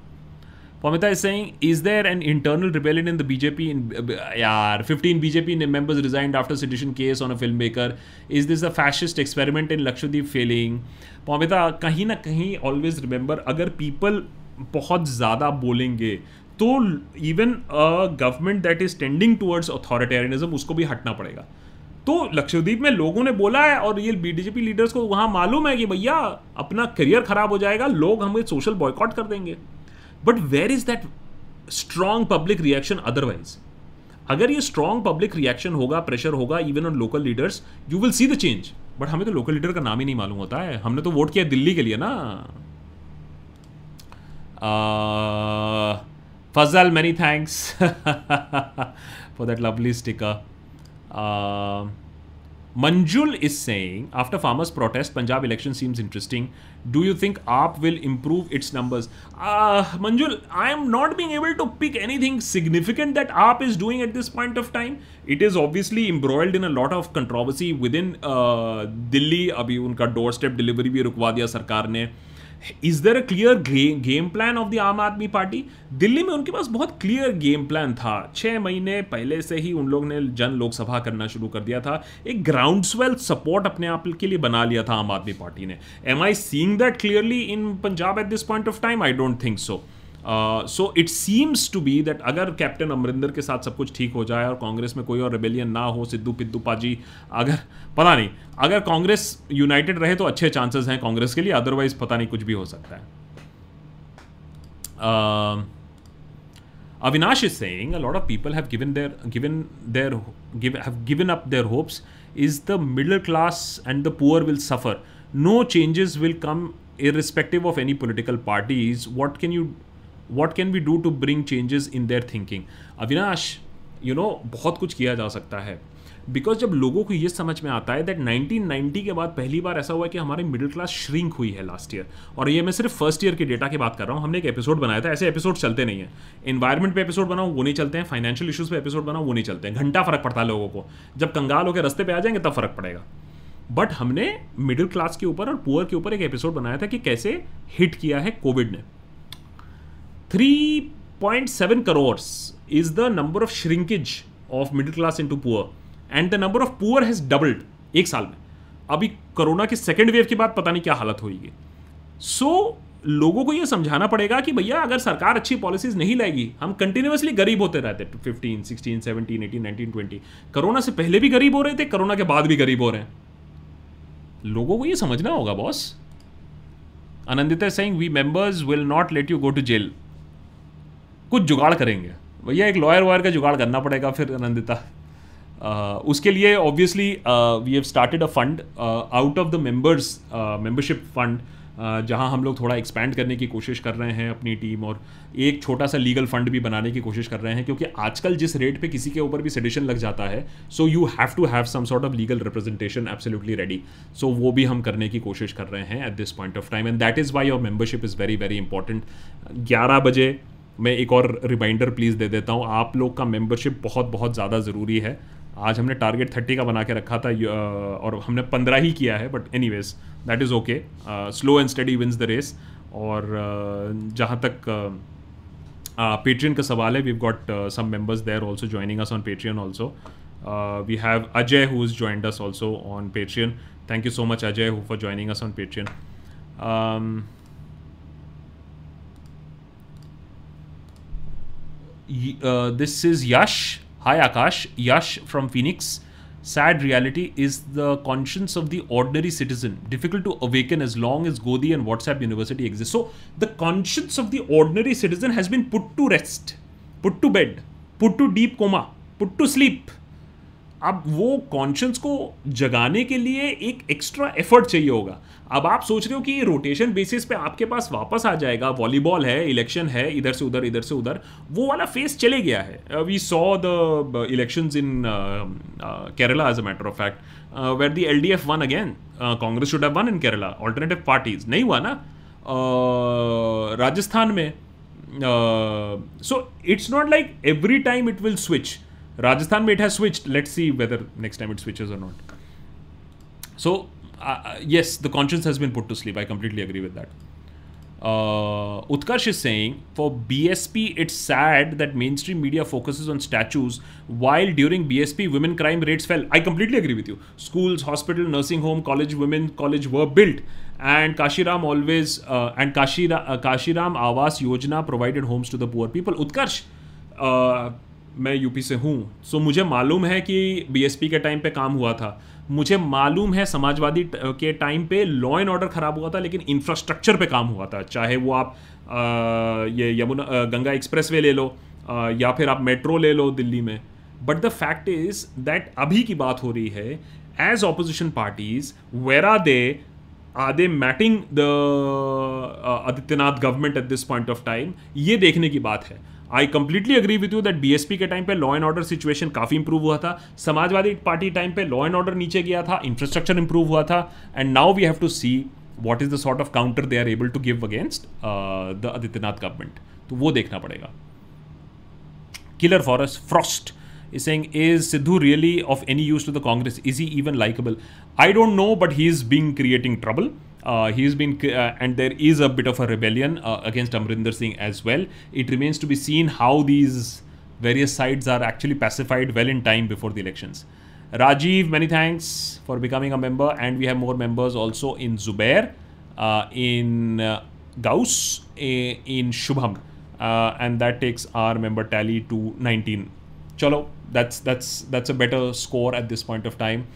Pamita is saying, is there an internal rebellion in the BJP? In, uh, yeah, 15 BJP members resigned after sedition case on a filmmaker. Is this a fascist experiment in Lakshadweep failing? Pamita, कहीं ना कहीं always remember, अगर people बहुत ज़्यादा बोलेंगे तो even a government that is tending towards authoritarianism उसको भी हटना पड़ेगा तो लक्षद्वीप में लोगों ने बोला है और ये बीजेपी लीडर्स को वहाँ मालूम है कि भैया अपना करियर खराब हो जाएगा लोग हमें सोशल बॉयकॉट कर देंगे but where is that strong public reaction otherwise अगर ये स्ट्रांग पब्लिक रिएक्शन होगा प्रेशर होगा even on local leaders you will see the change but हमें तो लोकल लीडर का नाम ही नहीं मालूम होता है। हमने तो वोट किया दिल्ली के लिए ना। Fazal many thanks for that lovely sticker Manjul is saying, after farmers' protest, Punjab election seems interesting. Do you think AAP will improve its numbers? Uh, Manjul, I am not being able to pick anything significant that AAP is doing at this point of time. It is obviously embroiled in a lot of controversy within uh, Delhi. अभी उनका doorstep delivery भी रुकवा दिया सरकार ने is there a clear game plan of the Aam Aadmi Party Delhi में उनके पास बहुत क्लियर गेम प्लान था। छः महीने पहले से ही उन लोग ने जन लोकसभा करना शुरू कर दिया था। एक ग्राउंड स्वेल सपोर्ट अपने आप के लिए बना लिया था आम आदमी पार्टी ने। Am I seeing that clearly in Punjab at this point of time I don't think so so it seems to be that अगर कैप्टन अमरिंदर के साथ सब कुछ ठीक हो जाए और कांग्रेस में कोई और रेबेलियन ना हो, सिद्धू पिद्दू पाजी, अगर, पता नहीं, अगर कांग्रेस यूनाइटेड रहे तो अच्छे चांसेस हैं कांग्रेस के लिए अदरवाइज़ पता नहीं कुछ भी हो सकता है। Avinash is saying a lot of people have given their up their hopes is the middle class and the poor will suffer no changes will come irrespective of any political parties. What can you what can we do to bring changes in their thinking Avinash you know बहुत कुछ किया जा सकता है। Because जब लोगों को ये समझ में आता है दैट 1990 के बाद पहली बार ऐसा हुआ है कि हमारी मिडिल क्लास श्रिंक हुई है लास्ट ईयर और ये मैं सिर्फ़ फ़र्स्ट ईयर के डेटा की बात कर रहा हूँ। हमने एक एपिसोड बनाया था। ऐसे एपिसोड चलते नहीं है। इन्वायरमेंट पे एपिसोड बनाओ, वो नहीं चलते हैं। फाइनेंशियल इशूज़ पे एपिसोड बनाओ, वो नहीं चलते हैं। घंटा फ़र्क पड़ता है लोगों को। जब कंगाल होकर रस्ते पर आ जाएँगे, तब फ़र्क पड़ेगा। बट हमने मिडिल क्लास के ऊपर और पुअर के ऊपर एक एपिसोड बनाया था कि कैसे हिट किया है कोविड ने। 3.7 crores is the number of shrinkage of middle class into poor. And the number of poor has doubled एक साल में। अभी कोरोना के सेकेंड वेव के बाद पता नहीं क्या हालत होगी सो so, लोगों को ये समझाना पड़ेगा कि भैया अगर सरकार अच्छी पॉलिसीज़ नहीं लाएगी हम कंटिन्यूसली गरीब होते रहते fifteen sixteen seventeen eighteen nineteen twenty corona से पहले भी गरीब हो रहे थे कोरोना के बाद भी गरीब हो रहे हैं। लोगों को ये समझना होगा boss Anandita Singh we members will not let you go to jail कुछ जुगाड़ करेंगे। भैया एक लॉयर वॉयर का जुगाड़ करना पड़ेगा फिर आनंदिता Uh, उसके लिए obviously we have started a fund out of the members membership fund जहाँ हम लोग थोड़ा एक्सपैंड करने की कोशिश कर रहे हैं अपनी टीम और एक छोटा सा लीगल फंड भी बनाने की कोशिश कर रहे हैं क्योंकि आजकल जिस रेट पे किसी के ऊपर भी सेडिशन लग जाता है so you have to have some sort of legal representation absolutely ready so वो भी हम करने की कोशिश कर रहे हैं at this point of time and that is why your membership is very very important ग्यारह बजे मैं एक और रिमाइंडर प्लीज़ दे देता हूँ। आप लोग का मेंबरशिप बहुत बहुत ज़्यादा ज़रूरी है। आज हमने टारगेट थर्टी का बना के रखा था और हमने पंद्रह ही किया है but anyways that is okay slow and steady wins the race और जहाँ तक पेट्रियन का सवाल है we got some members there also joining us on Patreon also we have Ajay who is joined us also on Patreon thank you so much Ajay who for joining us on Patreon uh, this is Yash. Hi Akash. Yash from Phoenix. Sad reality is the conscience of the ordinary citizen. Difficult to awaken as long as Godi and WhatsApp University exist. So, the conscience of the ordinary citizen has been put to rest, put to bed, put to deep coma, put to sleep. अब वो conscience को जगाने के लिए एक extra effort चाहिए होगा। अब आप सोच रहे हो कि रोटेशन बेसिस पे आपके पास वापस आ जाएगा वॉलीबॉल है इलेक्शन है इधर से उधर इधर से उधर वो वाला फेस चले गया है। We saw the election in Kerala as a matter of fact where the L D F won again Congress should have won in Kerala alternative parties नहीं हुआ ना? Uh, राजस्थान में. So it's not like every time it will switch Rajasthan, it has switched. Let's see whether next time it switches or not. So, uh, uh, yes, the conscience has been put to sleep. I completely agree with that. Uh, Utkarsh is saying for BSP, it's sad that mainstream media focuses on statues while during BSP, women crime rates fell. I completely agree with you. Schools, hospital, nursing home, college, women college were built, and Kashiram always uh, and Kashira, uh, Kashiram Awas Yojana provided homes to the poor people. Utkarsh. मैं UP से हूँ। So मुझे मालूम है कि BSP के time पे काम हुआ था। मुझे मालूम है समाजवादी के टाइम पे लॉ एंड ऑर्डर ख़राब हुआ था लेकिन इंफ्रास्ट्रक्चर पे काम हुआ था। चाहे वो आप आ, ये यमुना गंगा एक्सप्रेस वे ले लो आ, या फिर आप मेट्रो ले लो दिल्ली में। But the fact is that अभी की बात हो रही है as opposition parties where are they are they matting the Adityanath government at this point of time ये देखने की बात है। I completely agree with you that BSP के टाइम पे लॉ एंड ऑर्डर सिचुएशन काफ़ी इंप्रूव हुआ था समाजवादी पार्टी टाइम पे लॉ एंड ऑर्डर नीचे गया था इंफ्रास्ट्रक्चर इंप्रूव हुआ था and now we have to see what is the sort of counter they are able to give against the Adityanath government तो वो देखना पड़ेगा Killer Forest Frost is saying, Is Sidhu really of any use to the Congress? Is he even likable? I don't know, but he is being creating trouble. Uh, he's been, uh, and there is a bit of a rebellion uh, against Amrinder Singh as well. It remains to be seen how these various sides are actually pacified well in time before the elections. Rajiv, many thanks for becoming a member, and we have more members also in Zubair, uh, in uh, Gauss, in Shubham, uh, and that takes our member tally to 19. Chalo, that's that's that's a better score at this point of time.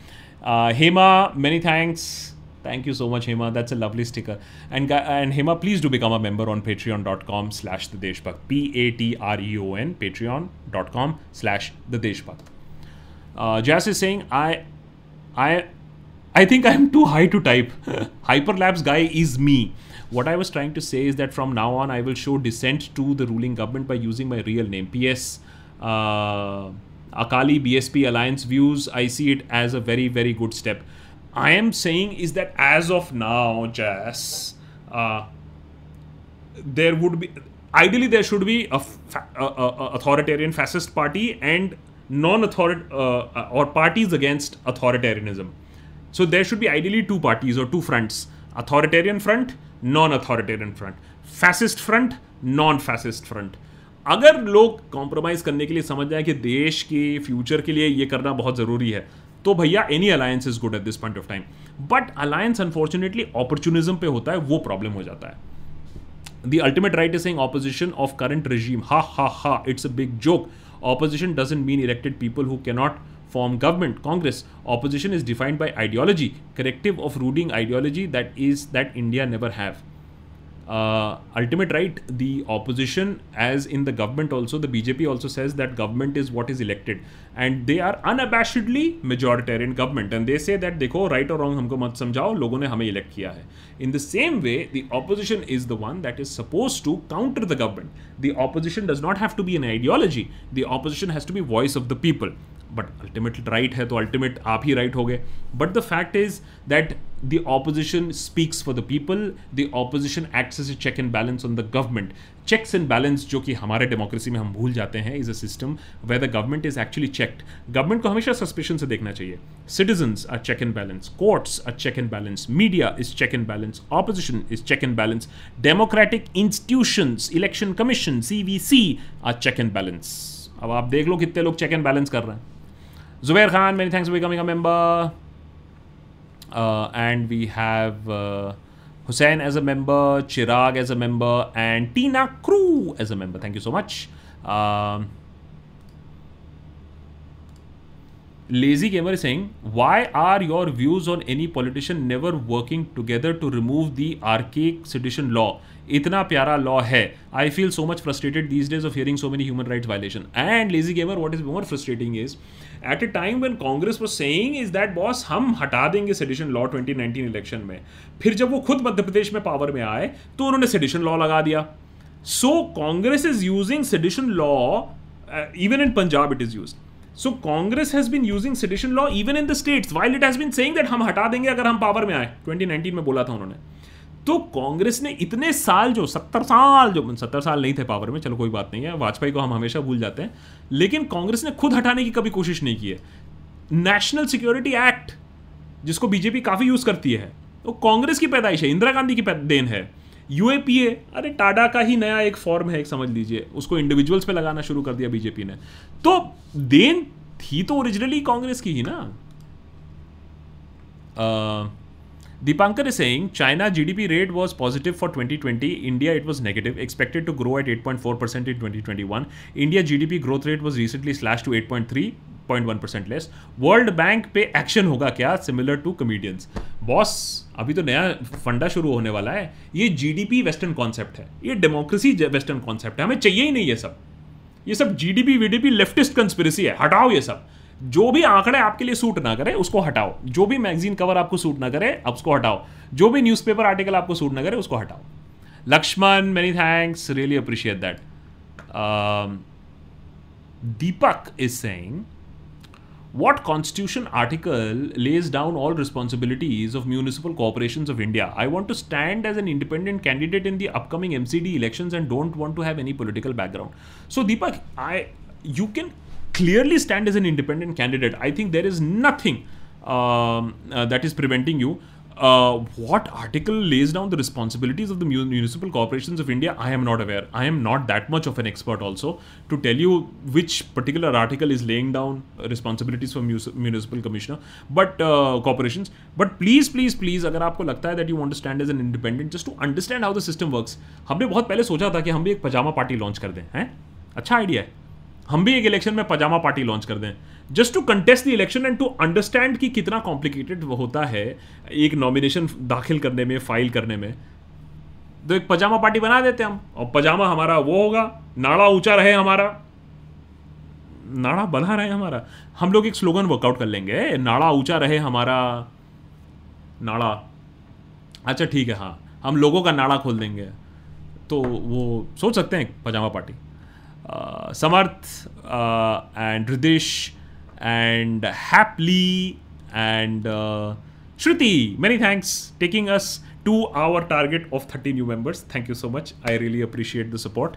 Hema, many thanks Thank you so much, Hema. That's a lovely sticker. And and Hema, please do become a member on patreon.com slash the Deshbhakt. P-A-T-R-E-O-N, patreon.com slash the Deshbhakt. Uh, Jas is saying, I, I, I think I'm too high to type. Hyperlapse guy is me. What I was trying to say is that from now on, I will show dissent to the ruling government by using my real name. P.S. Uh, Akali BSP Alliance views, I see it as a very, very good step. I am saying is that as of now, Jazz, uh, there would be ideally there should be a, fa- a, a, authoritarian fascist party and non-author uh, or parties against authoritarianism. So there should be ideally two parties or two fronts: authoritarian front, non-authoritarian front, fascist front, non-fascist front. अगर लोग compromise करने के लिए समझ जाए कि देश के फ्यूचर के लिए ये करना बहुत ज़रूरी है तो भैया any alliance is good at this point of time but alliance unfortunately opportunism पे होता है वो प्रॉब्लम हो जाता है the ultimate right is saying opposition of current regime ha ha ha it's a big joke opposition doesn't mean elected people who cannot form government congress opposition is defined by ideology corrective of ruling ideology that is that india never have uh, ultimate right the opposition as in the government also the bjp also says that government is what is elected And they are unabashedly majoritarian government and they say that देखो right और wrong हमको मत समझाओ, लोगों ने हमें elect किया है. In the same way the opposition is the one that is suppose to counter the government the opposition does not have to be an ideology the opposition has to be voice of the people but ultimate right है तो ultimate आप ही right हो गए but the fact is that the opposition speaks for the people the opposition access check and balance on the government checks and balance जो कि हमारे democracy में हम भूल जाते हैं is a system way the government is actually checked government को हमेशा सस्पेशन से देखना चाहिए। Citizens are check and balance courts are check and balance media is check and balance opposition is check and balance democratic institutions election commission C V C are check and balance अब आप देख लो कितने लोग check and balance कर रहे हैं। Zubair Khan many thanks a member. Uh, and we have uh, Hussein as a member, Chirag as a member, and Tina Crew as a member. Thank you so much. Um, Lazy Gamer is saying, why are your views on any politician never working together to remove the archaic sedition law? Itna pyara law hai. I feel so much frustrated these days of hearing so many human rights violations." And Lazy Gamer, what is more frustrating is, at a time when Congress was saying is that boss हम हटा देंगे sedition law 2019 election में फिर जब वो खुद मध्य प्रदेश में power में आए तो उन्होंने सेडिशन लॉ लगा दिया so Congress is using sedition law even in Punjab it is use so Congress has been using sedition law even in the states while it has been saying that हम हटा देंगे अगर हम power में आए 2019 में बोला था उन्होंने तो कांग्रेस ने इतने साल जो, सत्तर साल जो, सत्तर साल नहीं थे पावर में, चलो कोई बात नहीं है, वाजपेयी को हम हमेशा भूल जाते हैं, लेकिन कांग्रेस ने खुद हटाने की कभी कोशिश नहीं की है। नेशनल सिक्योरिटी एक्ट जिसको बीजेपी काफ़ी यूज़ करती है, वो तो कांग्रेस की पैदाइश है, इंदिरा गांधी की देन है। यूएपीए अरे टाडा का ही नया एक फॉर्म है, एक समझ लीजिए, उसको इंडिविजुअल्स पे लगाना शुरू कर दिया बीजेपी ने। तो देन थी तो ओरिजिनली कांग्रेस की ही ना। Deepankar is saying China GDP rate was positive for 2020. India it was negative, expected to grow at 8.4% in 2021. India GDP growth rate was recently slashed to 8.3. 0.1% less world bank पे action होगा क्या similar to comedians boss अभी तो नया फंडा शुरू होने वाला है ये जीडीपी वेस्टर्न कॉन्सेप्ट है ये डेमोक्रेसी वेस्टर्न कॉन्सेप्ट है हमें चाहिए ही नहीं ये सब ये सब जीडीपी वीडीपी लेफ्टिस्ट कंस्पिरेसी है हटाओ ये सब जो भी आंकड़े आपके लिए सूट ना करे उसको हटाओ जो भी मैगजीन कवर आपको सूट ना करे अब उसको हटाओ जो भी न्यूज़पेपर आर्टिकल आपको सूट ना करे उसको हटाओ Lakshman many thanks really appreciate that Deepak is saying what constitution article lays down all responsibilities of municipal corporations of india i want to stand as an independent candidate in the upcoming mcd elections and don't want to have any political background so deepak i you can clearly stand as an independent candidate i think there is nothing um, uh, that is preventing you uh, what article lays down the responsibilities of the municipal corporations of India, I am not aware. I am not that much of an expert also to tell you which particular article is laying down responsibilities for municipal commissioner, but uh, corporations. But please, please, please, अगर आपको लगता है that you want to stand as an independent, just to understand how the system works. हमने बहुत पहले सोचा था कि हम भी एक पजामा पार्टी लॉन्च कर दें हैं अच्छा आइडिया है हम भी एक इलेक्शन में पजामा पार्टी लॉन्च कर दें। Just to contest the election and to understand कि कितना कॉम्प्लिकेटेड होता है एक नॉमिनेशन दाखिल करने में फ़ाइल करने में। तो एक पजामा पार्टी बना देते हम। और पजामा हमारा वो होगा, नाड़ा ऊँचा रहे हमारा। नाड़ा बना रहे हमारा। हम लोग एक स्लोगन वर्कआउट कर लेंगे, नाड़ा ऊँचा रहे हमारा। नाड़ा। अच्छा ठीक है हाँ। हम लोगों का नाड़ा खोल देंगे। तो वो सोच सकते हैं pajama party Samarth and Rudish and happily and Shruti many thanks taking us to our target of thirty new members thank you so much I really appreciate the support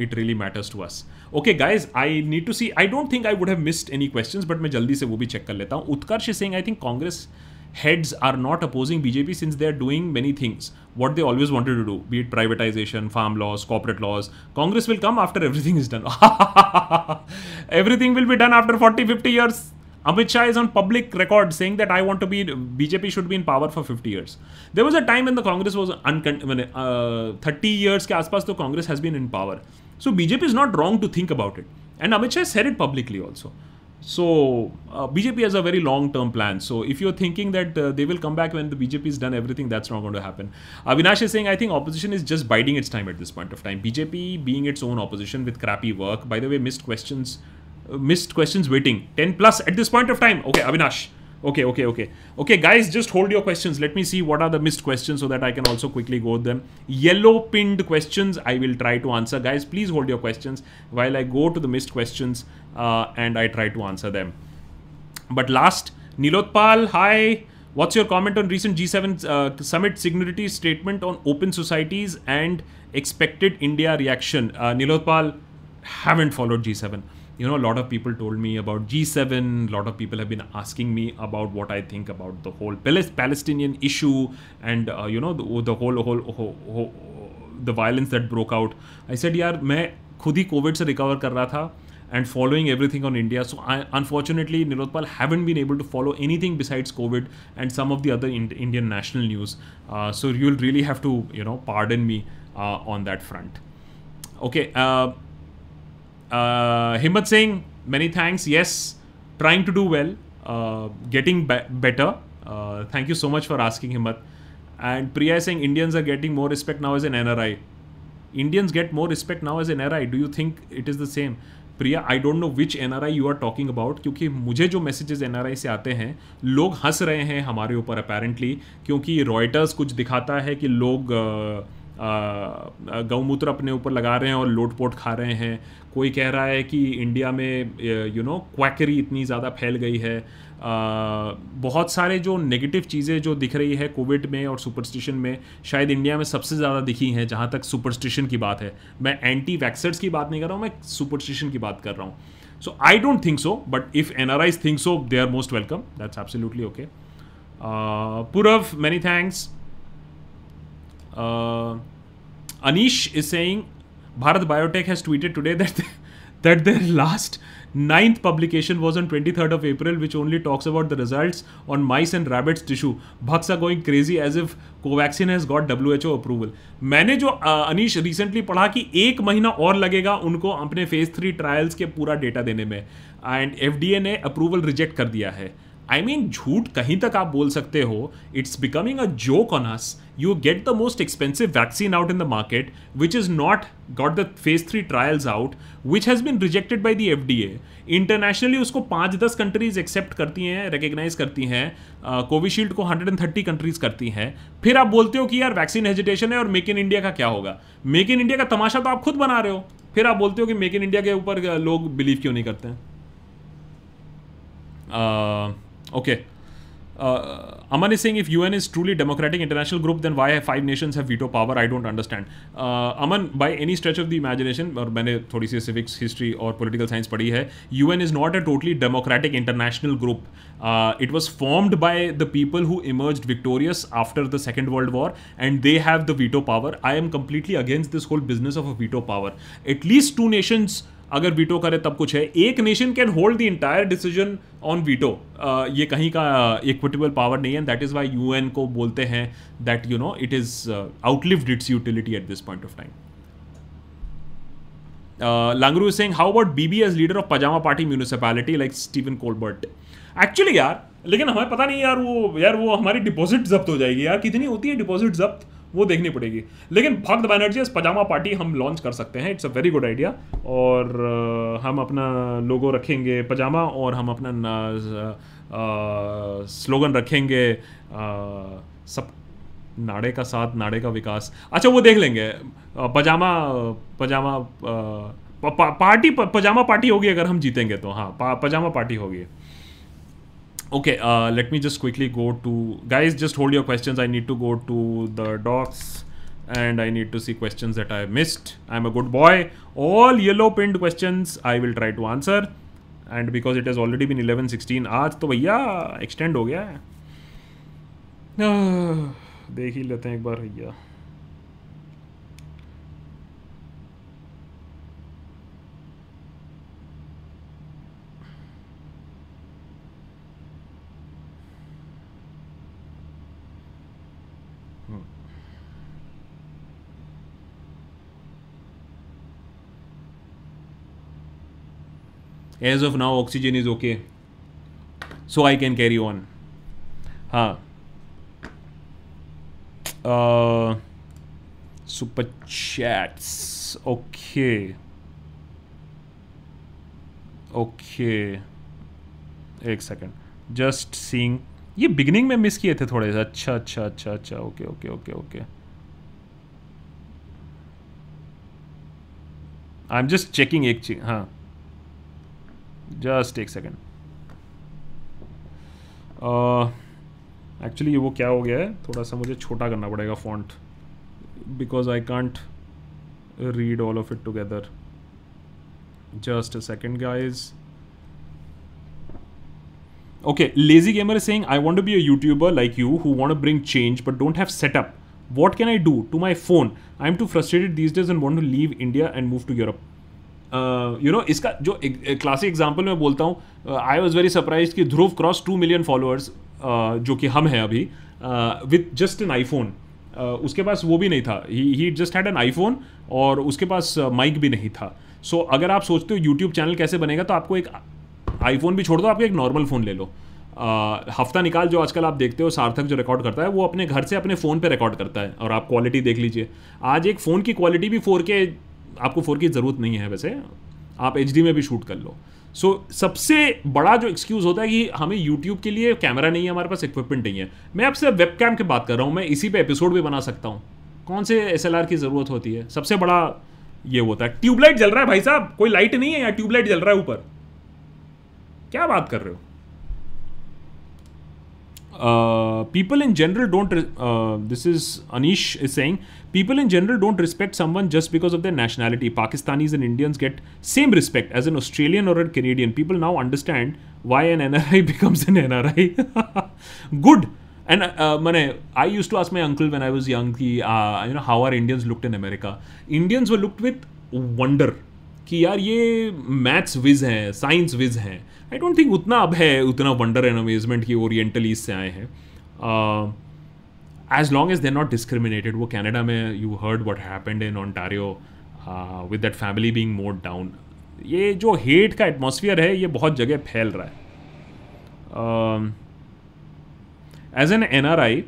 it really matters to us okay guys I need to see I don't think I would have missed any question but मैं जल्दी से वो भी check कर लेता हूँ. Utkarsh Singh I think Congress heads are not opposing BJP since they are doing many things. What they always wanted to do, be it privatization, farm laws, corporate laws. Congress will come after everything is done. everything will be done after 40, 50 years. Amit Shah is on public record saying that I want to be BJP should be in power for 50 years. There was a time when the Congress was uncon- uh, 30 years ke aspas the Congress has been in power. So BJP is not wrong to think about it. And Amit Shah said it publicly also. So uh, BJP has a very long-term plan. So if you're thinking that uh, they will come back when the BJP has done everything, that's not going to happen. Avinash is saying I think opposition is just biding its time at this point of time. BJP being its own opposition with crappy work. By the way, missed questions, uh, missed questions waiting. 10 plus at this point of time. Okay, Avinash. Okay, okay, okay. Okay, guys, just hold your questions. Let me see what are the missed questions so that I can also quickly go them. Yellow pinned questions, I will try to answer. Guys, please hold your questions while I go to the missed questions uh, and I try to answer them. But last, Nilotpal, hi. What's your comment on recent G7 uh, summit signatory statement on open societies and expected India reaction? Uh, Nilotpal, haven't followed G7 you know a lot of people told me about g7 a lot of people have been asking me about what i think about the whole palestinian issue and uh, you know the, the whole, whole, whole, whole the violence that broke out i said yaar मैं खुद ही Covid से recover कर रहा था and following everything on India. So I, unfortunately, Nilotpal haven't been able to follow anything besides COVID and some of the other in, Indian national news. Uh, so you'll really have to, you know, pardon me uh, on that front. Okay. Uh, Himmat Singh many thanks yes trying to do well getting better thank you so much for asking Himmat and Priya Singh Indians are getting more respect now as an N R I Indians get more respect now as N R I do you think it is the same Priya I don't know which N R I you are talking about क्योंकि मुझे जो messages N R I से आते हैं, लोग हंस रहे हैं हमारे ऊपर अपेरेंटली क्योंकि रॉयटर्स कुछ दिखाता है कि लोग गौमूत्र अपने ऊपर लगा रहे हैं और लोटपोट खा रहे हैं। कोई कह रहा है कि इंडिया में यू नो क्वैकरी इतनी ज़्यादा फैल गई है। बहुत सारे जो नेगेटिव चीज़ें जो दिख रही है कोविड में और सुपरस्टिशन में, शायद इंडिया में सबसे ज़्यादा दिखी हैं, जहाँ तक सुपरस्टिशन की बात है। मैं एंटी वैक्सर्स की बात नहीं कर रहा हूँ, मैं सुपरस्टिशन की बात कर रहा हूँ। So I don't think so but if N R Is think so they are most welcome that's absolutely okay Purav many thanks Anish is saying Bharat Biotech has tweeted today that they, that their last ninth publication was on 23rd of April, which only talks about the results on mice and rabbits tissue. Bhaks are going crazy as if Covaxin has got WHO approval. मैंने जो Anish recently पढ़ा कि एक महीना और लगेगा उनको अपने फ़ेज़ थ्री ट्रायल्स के पूरा डेटा देने में एंड FDA ने अप्रूवल रिजेक्ट कर दिया है आई मीन झूठ कहीं तक आप बोल सकते हो it's becoming a joke on us you get the most expensive vaccine out in the market which is not got the phase three trials out which has been rejected by the F D A internationally उसको पाँच दस countries accept करती हैं recognise करती हैं कोविशील्ड को hundred and thirty countries करती हैं। फिर आप बोलते हो कि यार वैक्सीन हेजिटेशन है और मेक इन इंडिया का क्या होगा? मेक इन इंडिया का तमाशा तो आप खुद बना रहे हो। फिर आप बोलते हो कि मेक इन इंडिया के ऊपर लोग बिलीव क्यों नहीं करते हैं? Okay. Uh, Aman is saying if UN is truly democratic international group, then why five nations have veto power? I don't understand. Uh, Aman, by any stretch of the imagination, और मैंने थोड़ी सी civics history और political science पढ़ी है, UN is not a totally democratic international group. Uh, it was formed by the people who emerged victorious after the Second World War, and they have the veto power. I am completely against this whole business of a veto power. At least two nations अगर veto करे तब कुछ है। एक nation can hold the entire decision on veto. ये कहीं का equitable power नहीं है। दैट इज़ वाई यू को बोलते हैं that you know it is outlived its utility at this point of time Langru Singh how about BB as leader of pajama party municipality like Steven Colbert actually यार, लेकिन हमें पता नहीं यार वो यार वो हमारी डिपॉजिट जब्त हो जाएगी यार। कितनी होती है डिपॉजिट जब्त? वो देखनी पड़ेगी। लेकिन भक्त बैनर्जी पजामा पार्टी हम लॉन्च कर सकते हैं। It's a very good idea और uh, हम अपना लोगो रखेंगे पजामा और हम अपना स्लोगन रखेंगे सब नाड़े का साथ नाड़े का विकास। अच्छा वो देख लेंगे। पजामा पजामा पार्टी पजामा पार्टी होगी अगर हम जीतेंगे तो। हाँ पजामा पार्टी होगी। Okay uh, let me just quickly go to guys just hold your questions i need to go to the docs and i need to see questions that i missed i'm a good boy all yellow pinned questions i will try to answer and because it has already been 11 16 आज तो भैया extend हो गया है देख ही लेते हैं एक बार भैया as of now oxygen is okay so I can carry on हाँ super chats. Okay. ओके एक सेकेंड जस्ट सीइंग ये बिगनिंग में मिस किए थे थोड़े से। अच्छा अच्छा अच्छा अच्छा. Okay okay okay okay I am just checking एक चीज़. हाँ. जस्ट एक सेकेंड। एक्चुअली वो क्या हो गया है? थोड़ा सा मुझे छोटा करना पड़ेगा font because I can't read all of it together just a second guys okay lazy gamer is saying I want be a like you who want bring change but don't have setup what can I do to my phone I am too frustrated these days and want to leave India and move to Europe you know इसका जो classic example मैं बोलता हूँ I was very surprise कि Dhruv cross two million followers जो कि हम हैं अभी विथ जस्ट एन आईफोन उसके पास वो भी नहीं था. He just had an iPhone और उसके पास माइक uh, भी नहीं था. सो so, अगर आप सोचते हो यूट्यूब चैनल कैसे बनेगा तो आपको एक आईफोन भी छोड़ दो आपको एक नॉर्मल फ़ोन ले लो. Uh, हफ़्ता निकाल जो आजकल आप देखते हो सार्थक जो रिकॉर्ड करता है वो अपने घर से अपने फ़ोन पे रिकॉर्ड करता है और आप क्वालिटी देख लीजिए. आज एक फ़ोन की क्वालिटी भी फोर के आपको फोर की ज़रूरत नहीं है वैसे आप एचडी में भी शूट कर लो। सो so, सबसे बड़ा जो एक्सक्यूज़ होता है कि हमें यूट्यूब के लिए कैमरा नहीं है हमारे पास इक्विपमेंट नहीं है। मैं आपसे वेब कैम की बात कर रहा हूँ मैं इसी पे एपिसोड भी बना सकता हूँ। कौन से एस की ज़रूरत होती है? सबसे बड़ा ये होता है। ट्यूबलाइट जल रहा है भाई साहब कोई लाइट नहीं है या ट्यूबलाइट जल रहा है ऊपर? क्या बात कर रहे हो? Uh, people in general don't. Uh, this is Anish is saying people in general don't respect someone just because of their nationality. Pakistanis and Indians get same respect as an Australian or a Canadian. People now understand why an NRI becomes an NRI. Good. And uh, mane, I used to ask my uncle when I was young, ki, uh, you know, how are Indians looked in America? Indians were looked with wonder. कि यार ये maths Vij हैं science wise हैं। I don't think उतना अब है उतना wonder and amazement की ओरिएंटल से आए हैं। As long as they not discriminated वो कैनेडा में you heard what happened in Ontario with that family being mowed down ये जो हेट का एटमोसफियर है ये बहुत जगह फैल रहा है। As an N R NRI,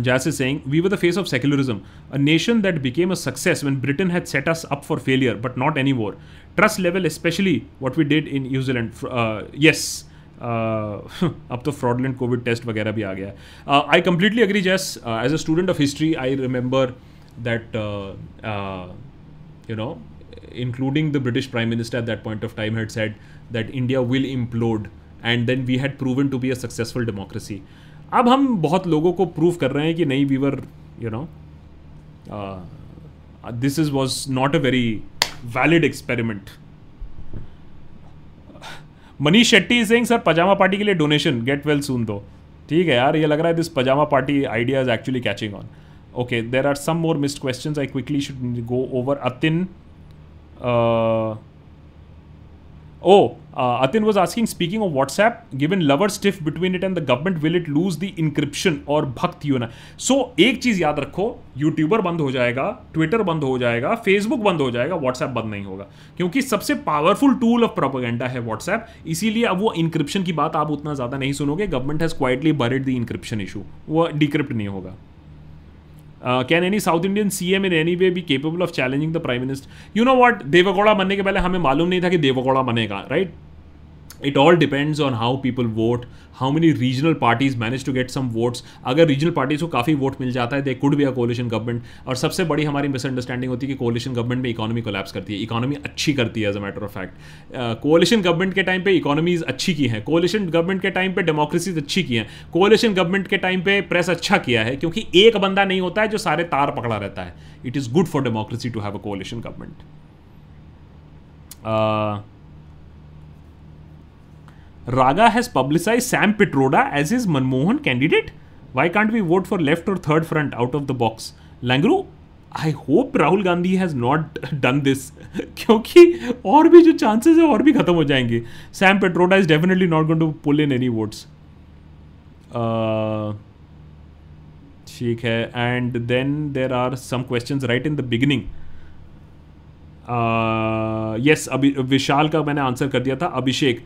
Jas is saying, we were the face of secularism, a nation that became a success when Britain had set us up for failure, but not anymore. Trust level, especially what we did in New Zealand. Uh, yes, अब तो fraudulent Covid test वगैरह भी आ गया I completely agree just as a student of history I remember that you know including the British Prime Minister at that point of time had said that India will implode and then we had proven to be a successful democracy. अब हम बहुत लोगों को prove कर रहे हैं कि नहीं we were you know this is was not a very valid experiment Manish Shetty Singh sir pajama party के लिए डोनेशन गेट वेल सुन दो ठीक है यार, ये लग रहा है this pajama party idea is actually catching on okay there are some more missed question I quickly should go over Atin Oh, uh, Atin was asking, speaking of WhatsApp, given lover stiff between it and the government, will it lose the और भक्त यूना सो एक चीज़ याद रखो YouTuber बंद हो जाएगा ट्विटर बंद हो जाएगा फेसबुक बंद हो जाएगा व्हाट्सएप बंद नहीं होगा क्योंकि सबसे पावरफुल टूल ऑफ़ प्रोपोगेंडा है व्हाट्सएप इसीलिए अब वो इंक्रिप्शन की बात आप उतना ज़्यादा नहीं सुनोगे government has quietly buried the encryption issue वो डिक्रिप्ट नहीं होगा can any South Indian C M in any way be capable of challenging the prime minister you know what Deve Gowda बनने के पहले हमें मालूम नहीं था कि देवगौड़ा बनेगा right right? It all depends on how people vote how many regional parties manage to get some votes अगर रीजनल पार्टीज़ को काफ़ी वोट मिल जाता है they could be a coalition government और सबसे बड़ी हमारी मिसअंडरस्टैंडिंग होती है कि कोलिशन गवर्नमेंट में इकोनॉमी कोलैप्स करती है। इकोनॉमी अच्छी करती है as a matter of fact coalition government के टाइम पे इकोनॉमीज अच्छी की हैं। कोलिशन गवर्नमेंट के टाइम पे डेमोक्रेसीज अच्छी की हैं। कोलिशन गवर्नमेंट के टाइम पे प्रेस अच्छा किया है, क्योंकि एक बंदा नहीं होता है जो सारे तार पकड़ा रहता है। It is good for democracy to have a coalition government Raga has publicized Sam Pitroda as his Manmohan candidate. Why can't we vote for left or third front out of the box? Langru, I hope Rahul Gandhi has not done this क्योंकि और भी जो chances है और भी खत्म हो जाएँगे Sam Pitroda is definitely not going to pull in any votes ठीक है. And then there are some question right in the beginning yes अभी विशाल का मैंने आंसर कर दिया था Abhishek.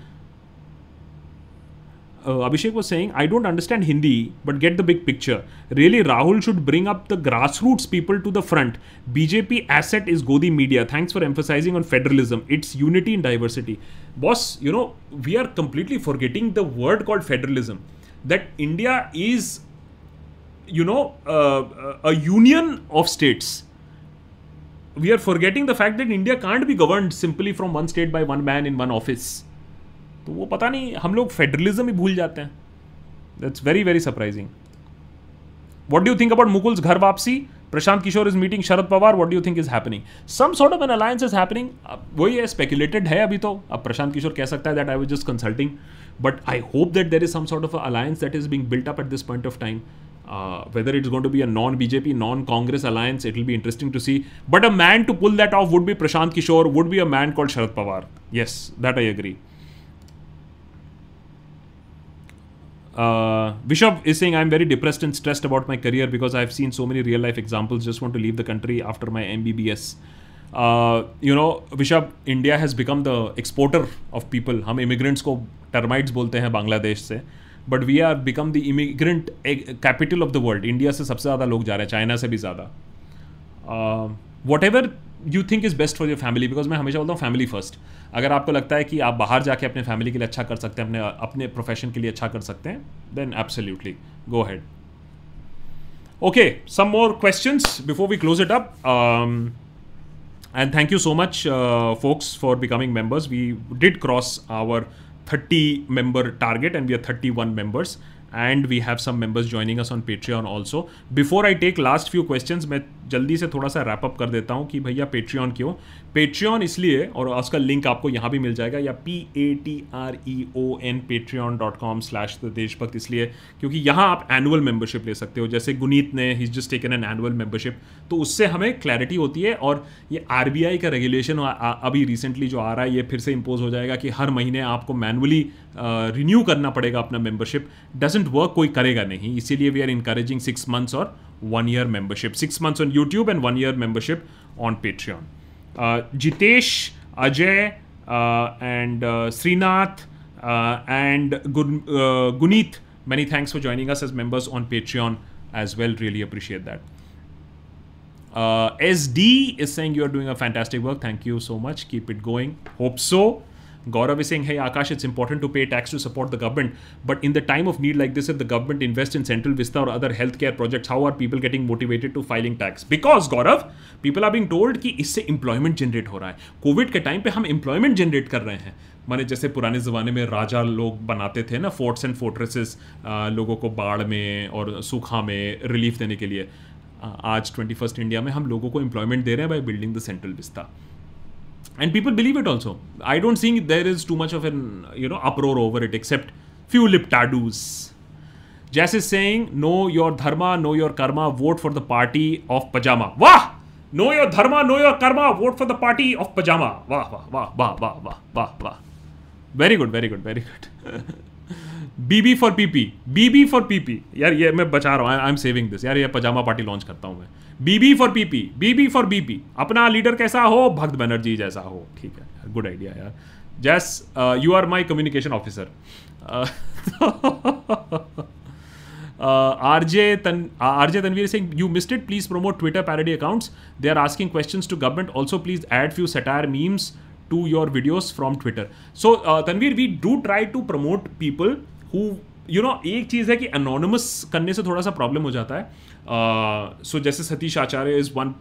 Uh, Abhishek was saying, I don't understand Hindi, but get the big picture. Really, Rahul should bring up the grassroots people to the front. BJP asset is Godi Media. Thanks for emphasizing on federalism. It's unity in diversity. Boss, you know, we are completely forgetting the word called federalism. That India is, you know, uh, a union of states. We are forgetting the fact that India can't be governed simply from one state by one man in one office तो वो पता नहीं हम लोग federalism ही भूल जाते हैं। That's very very surprising what do think about Mukul's घर वापसी? Prashant Kishor is meeting Sharad Pawar what do think is happening some sort of an alliance is happening वही है स्पेकुलेटेड है अभी तो। अब प्रशांत किशोर कह सकता है that I was just consulting but I hope that there is some sort of alliance that is being built up at this point of time Uh, whether it's going to be a non BJP, non Congress alliance, it will be interesting to see. But a man to pull that off would be Prashant Kishore, would be a man called Sharad Pawar. Yes, that I Uh, Vishab is saying, I'm very depressed and stressed about my career because I've seen so many real life examples. Just want to leave the country after my MBBS. Uh, you know, Vishab, India has become the exporter of people. हम immigrants को termites बोलते हैं बांग्लादेश से but we are become the immigrant capital of the world India से सबसे ज़्यादा लोग जा रहे हैं चाइना से भी ज़्यादा whatever you think is best for your family because मैं हमेशा बोलता हूँ फैमिली फ़र्स्ट अगर आपको लगता है कि आप बाहर जाके अपने फैमिली के लिए अच्छा कर सकते हैं, अपने अपने प्रोफेशन के लिए अच्छा कर सकते हैं then absolutely go ahead okay some more question before we close it up and thank you so much folks for becoming becoming members. We did cross our 30 member target and we are 31 members. And we have some members joining us on patreon also before I take last few question मैं जल्दी से थोड़ा सा wrap up कर देता हूँ कि भैया पेट्रियन क्यों? पेट्रियन इसलिए, और उसका लिंक आपको यहाँ भी मिल जाएगा, या P A T R E O N patreon dot com slash the Deshbhakt इसलिए, क्योंकि यहाँ आप एनुअल मेंबरशिप ले सकते हो। जैसे गुनीत ने ही just taken an annual membership तो उससे हमें क्लैरिटी होती है, और ये RBI का रेगुलेशन अभी रिसेंटली जो आ रहा है, ये फिर से इम्पोज हो जाएगा कि हर महीने आपको मैनुअली रिन्यू करना पड़ेगा अपना मेंबरशिप डजेंट वर्क कोई करेगा नहीं. इसीलिए we are encouraging six months और one year membership six months on YouTube and one year membership on Patreon Jitesh, Ajay and Srinath and Guneet many thanks for joining us as members on Patreon as well really appreciate that S D is saying you are doing a fantastic work thank you so much keep it going hope so Gaurav is saying, hey Akash, it's important to pay tax to support the government. But in the time of need like this, if the government invests in Central Vista or other healthcare projects, how are people getting motivated to filing tax? Because Gaurav, people are being told कि इससे employment generate हो रहा है Covid के time पे हम employment generate कर रहे हैं माने जैसे पुराने ज़माने में राजा लोग बनाते थे ना फोर्ट्स एंड फोर्ट्रेसेस लोगों को बाढ़ में और सूखा में रिलीफ देने के लिए आज ट्वेंटी फ़र्स्ट इंडिया में हम लोगों को एम्प्लॉयमेंट दे रहे हैं by building the Central Vista and people believe it also. I don't think there is too much of an you know uproar over it except few liptadoos jess is saying know your dharma know your karma vote for the party of pajama. Wah! Know your dharma know your karma vote for the party of pajama. Wah wah wah wah wah wah wah, wah. very good very good very good. BB for PP BB for PP यार, ये मैं बचा रहा हूँ। I am saving this यार, ये पजामा party launch करता हूँ मैं। BB for PP BB for BP अपना लीडर कैसा हो? भक्त बनर्जी जैसा हो। ठीक है गुड आइडिया यार। As you are my communication officer RJ Tan RJ Tanveer Singh you missed it please promote Twitter parody accounts they are asking question to government also please add few satire memes to your videos from Twitter so Tanveer we do try to promote people who you know एक चीज़ है कि anonymous करने से थोड़ा सा problem हो जाता है। सो uh, so जैसे Satish Acharya is one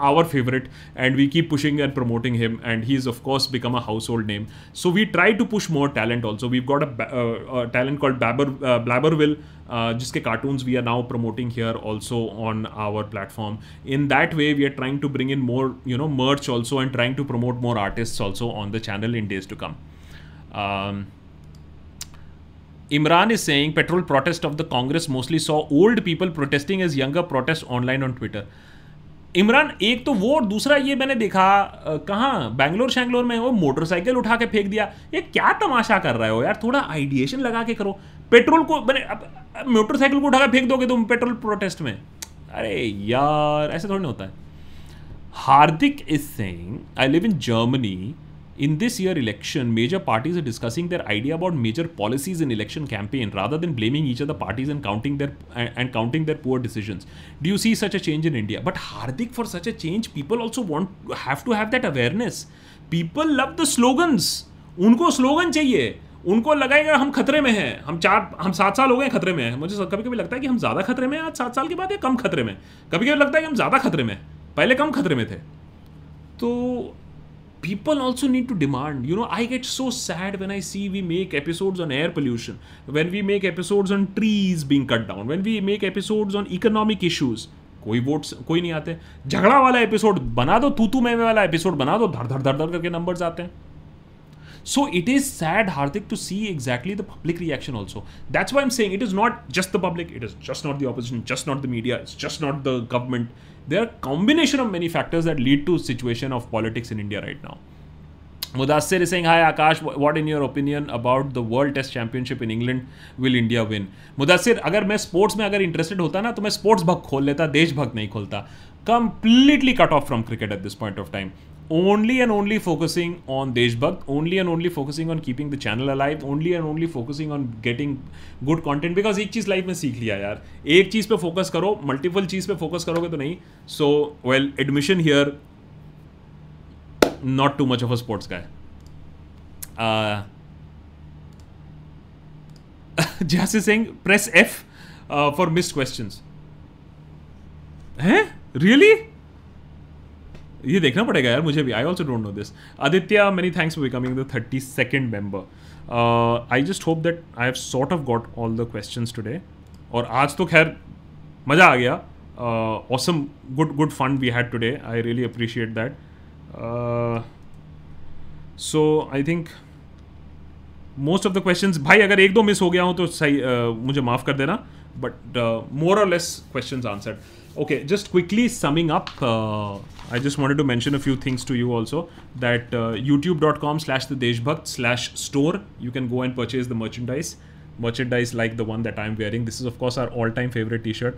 our favourite and we keep pushing and promoting him and he is of course become a household name so we try to push more talent also we got a talent called बैबर Blabberville जिसके cartoons we are now promoting here also on our platform in that way we are trying to bring in more you know merch also and trying to promote more artist also on the channel in days to come Imran is saying petrol protest of the Congress mostly saw old people protesting as younger protests online on Twitter. Imran एक तो वो और दूसरा ये मैंने देखा कहाँ? बैंगलोर, शैंगलोर में वो मोटरसाइकिल उठा के फेंक दिया। ये क्या तमाशा कर रहे हो यार? थोड़ा आइडिएशन लगा के करो। पेट्रोल को, मैंने अब मोटरसाइकिल को उठा के फेंक दोगे तुम पेट्रोल प्रोटेस्ट में। अरे यार, ऐसे थोड़ी नहीं होता है। Hardik is saying I live in Germany in this year election major parties are discussing their idea about major policies in election campaign rather than blaming each other parties and counting their and and counting their poor decisions do you see such a change in india but hardik for such a change people also want have to have that awareness people love the slogans उनको slogan चाहिए उनको लगाएगा हम खतरे में हैं हम चार हम सात साल हो गए खतरे में हैं मुझे कभी कभी लगता है कि हम ज़्यादा खतरे में हैं आज सात साल के बाद या कम खतरे में कभी कभी लगता है कि हम ज़्यादा खतरे में पहले कम खतरे में थे तो people also need to demand you know i get so sad when i see we make episodes on air pollution when we make episodes on trees being cut down when we make episodes on economic issues कोई votes कोई नहीं आते झगड़ा वाला episode बना दो तू तू मैं वाला एपिसोड बना दो धर धर धर धर करके नंबर्स आते हैं So it is sad, Hardik, to see exactly the public reaction also. That's why I'm saying it is not just the public, it is just not the opposition, just not the media, it's just not the government. There are combination of many factors that lead to situation of politics in India right now. Mudassir is saying, Hi Akash, what in your opinion about the World Test Championship in England? Will India win? Mudassir, अगर मैं sports में अगर interested होता ना तो मैं sports भक्त खोल लेता देशभक्त नहीं खोलता completely cut off from cricket at this point of time. Only and only focusing on Deshbhakt, only and only focusing on keeping the channel alive, only and only focusing on getting good content. Because एक चीज़ life में सीख लिया यार एक चीज़ पे focus करो multiple चीज़ पे फोकस तो नहीं so well admission here not too much of a sports guy. Uh, Jas is saying press F uh, for missed questions. हैं रियली ये देखना पड़ेगा यार मुझे भी। I also don't know this Aditya many thanks for becoming the thirty second member I just hope that I have sort of got all the question today और आज तो खैर मज़ा आ गया। Awesome good good fun we had today I really appreciate that so I think most of the question भाई अगर एक दो मिस हो गया हो तो सही uh, मुझे माफ़ कर देना बट मोर और less question answered okay just quickly summing up uh, i just wanted to mention a few things to you also that uh, youtube.com slash the deshbhakt slash store you can go and purchase the merchandise merchandise like the one that i'm wearing this is of course our all-time favorite t-shirt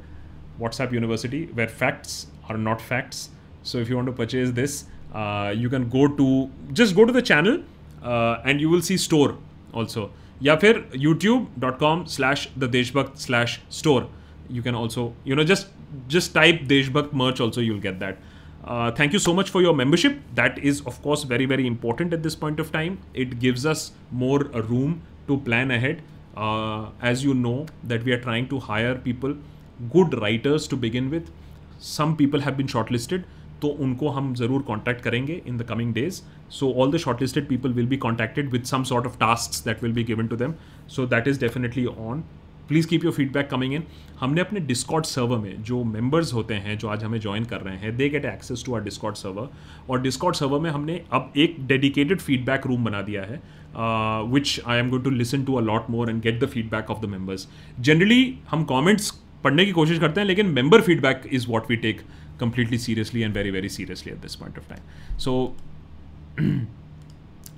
whatsapp university where facts are not facts so if you want to purchase this uh, you can go to just go to the channel uh, and you will see store also या फिर YouTube dot com slash the Deshbhakt slash store you can also you know just just type deshbhakt merch also you'll get that uh, thank you so much for your membership that is of course very very important at this point of time it gives us more uh, room to plan ahead uh, as you know that we are trying to hire people good writers to begin with some people have been shortlisted तो उनको हम ज़रूर contact करेंगे in the coming days so all the shortlisted people will be contacted with some sort of task that will be given to them so that is definitely on please keep your feedback coming in हमने अपने Discord server में जो members होते हैं, जो आज हमें join कर रहे हैं they get access to our Discord server और डिस्कॉट सर्वर में हमने अब एक डेडिकेटेड फीडबैक रूम बना दिया है which I am going to listen to a lot more and get the feedback of the members generally हम कॉमेंट्स पढ़ने की कोशिश करते हैं, लेकिन member feedback is what we take completely seriously and very very seriously at this point of time so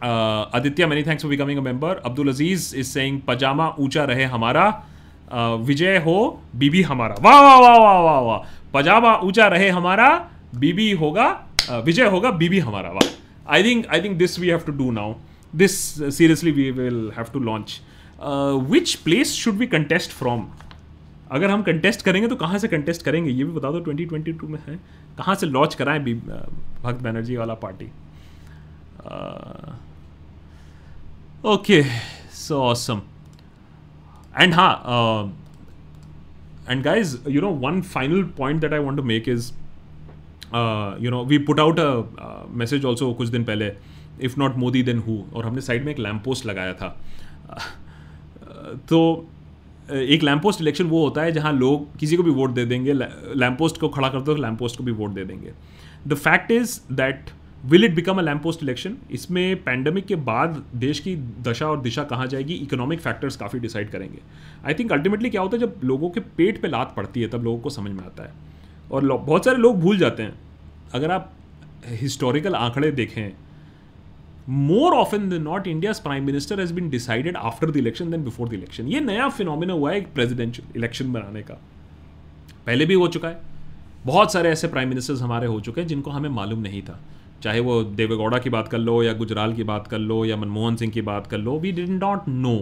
Aditya many thanks for becoming a member. Abdul aziz is saying, pajama ऊँचा रहे हमारा विजय हो, बीबी हमारा। वाह वाह वाह वाह वाह वाह। पजामा ऊँचा रहे हमारा, बीबी होगा विजय होगा, बीबी हमारा, वाह। I think I think this we have to do now this seriously we will have to launch which place should we contest from अगर हम कंटेस्ट करेंगे तो कहाँ से कंटेस्ट करेंगे? ये भी बता दो 2022 में है। कहाँ से लॉन्च कराएँ भक्त बैनर्जी वाला party okay so awesome and guys you know one final point that i want to make is uh, you know we put out a uh, message also कुछ दिन पहले if not Modi then who और हमने side में एक lamp post लगाया था। तो एक लैम्प पोस्ट इलेक्शन वो होता है जहाँ लोग किसी को भी वोट दे देंगे लैम्प पोस्ट को खड़ा करते हो लैम्प पोस्ट को भी वोट दे देंगे। The fact is that will it become a lamp post election इसमें पैंडमिक के बाद देश की दशा और दिशा कहाँ जाएगी? इकोनॉमिक फैक्टर्स काफ़ी डिसाइड करेंगे। आई थिंक अल्टीमेटली क्या होता है? जब लोगों के पेट पे लात पड़ती है, तब लोगों को समझ में आता है। और बहुत सारे लोग भूल जाते हैं। अगर आप हिस्टोरिकल आंकड़े देखें more often the not India's prime minister has been decided after the election then before the election ये नया फिनोमिना हुआ है एक प्रेसिडेंशियल इलेक्शन बनाने का। पहले भी हो चुका है। बहुत सारे ऐसे प्राइम मिनिस्टर्स हमारे हो चुके हैं जिनको हमें मालूम नहीं था। चाहे वो देवेगौड़ा की बात कर लो या गुजराल की बात कर लो या मनमोहन सिंह की बात कर लो we did not know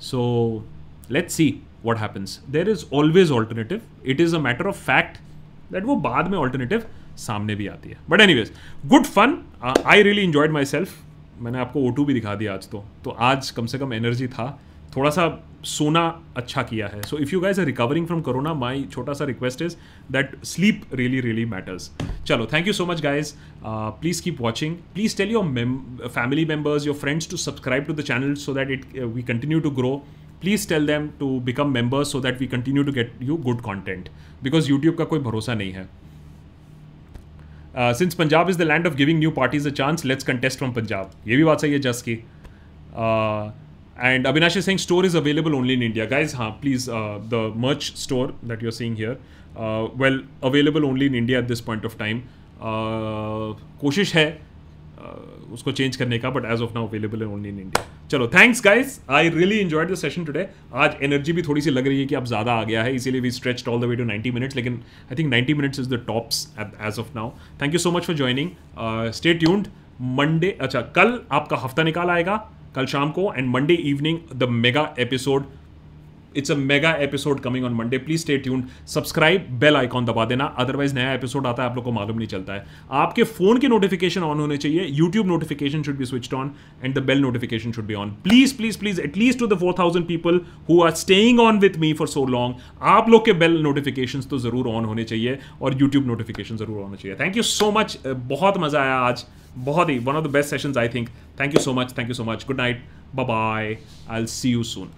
so let's see what happens there is always alternative it is a matter of fact that वो बाद में ऑल्टरनेटिव सामने भी आती है. But anyways good fun I really enjoyed myself मैंने आपको ओ भी दिखा दिया आज तो. तो आज कम से कम एनर्जी था. थोड़ा सा सोना अच्छा किया है। So if you guys are recovering from corona my छोटा सा request is that sleep really really matters चलो thank you so much guys please keep watching please tell your family members your friends to subscribe to the channel so that it we continue to grow please tell them to become members so that we continue to get you good content because YouTube का कोई भरोसा नहीं है। Since Punjab is the land of giving new parties a chance let's contest from Punjab ये भी बात सही है जस की uh, And Abhinash is saying store is available only in India. Guys, huh, please, uh, the merch store that you're seeing here, uh, well, available only in India at this point of time. Uh, कोशिश है उसको change करने का but as of now available only in India चलो thanks guys I really enjoyed the session today आज energy भी थोड़ी सी लग रही है कि अब ज़्यादा आ गया है इसीलिए we stretch all the way to 90 minutes लेकिन I think 90 minutes is the tops as of now thank you so much for joining stay tuned Monday अच्छा कल आपका हफ़्ता निकाल आएगा कल शाम को and Monday evening the mega episode it's a mega episode coming on Monday please stay tune subscribe bell icon दबा देना. अदरवाइज़ नया एपिसोड आता है, आप लोग को मालूम नहीं चलता है. आपके फ़ोन के नोटिफिकेशन ऑन होने चाहिए. YouTube notification should be switch on and the bell notification should be on please please please at least to the four thousand people who are staying on with me for so long आप लोग के bell notification तो ज़रूर on होने चाहिए और YouTube notification ज़रूर होना चाहिए. थैंक यू सो मच बहुत मज़ा आया आज. बहुत ही one of the best sessions I think thank you so much thank you so much good night Bye bye. I'll see you soon.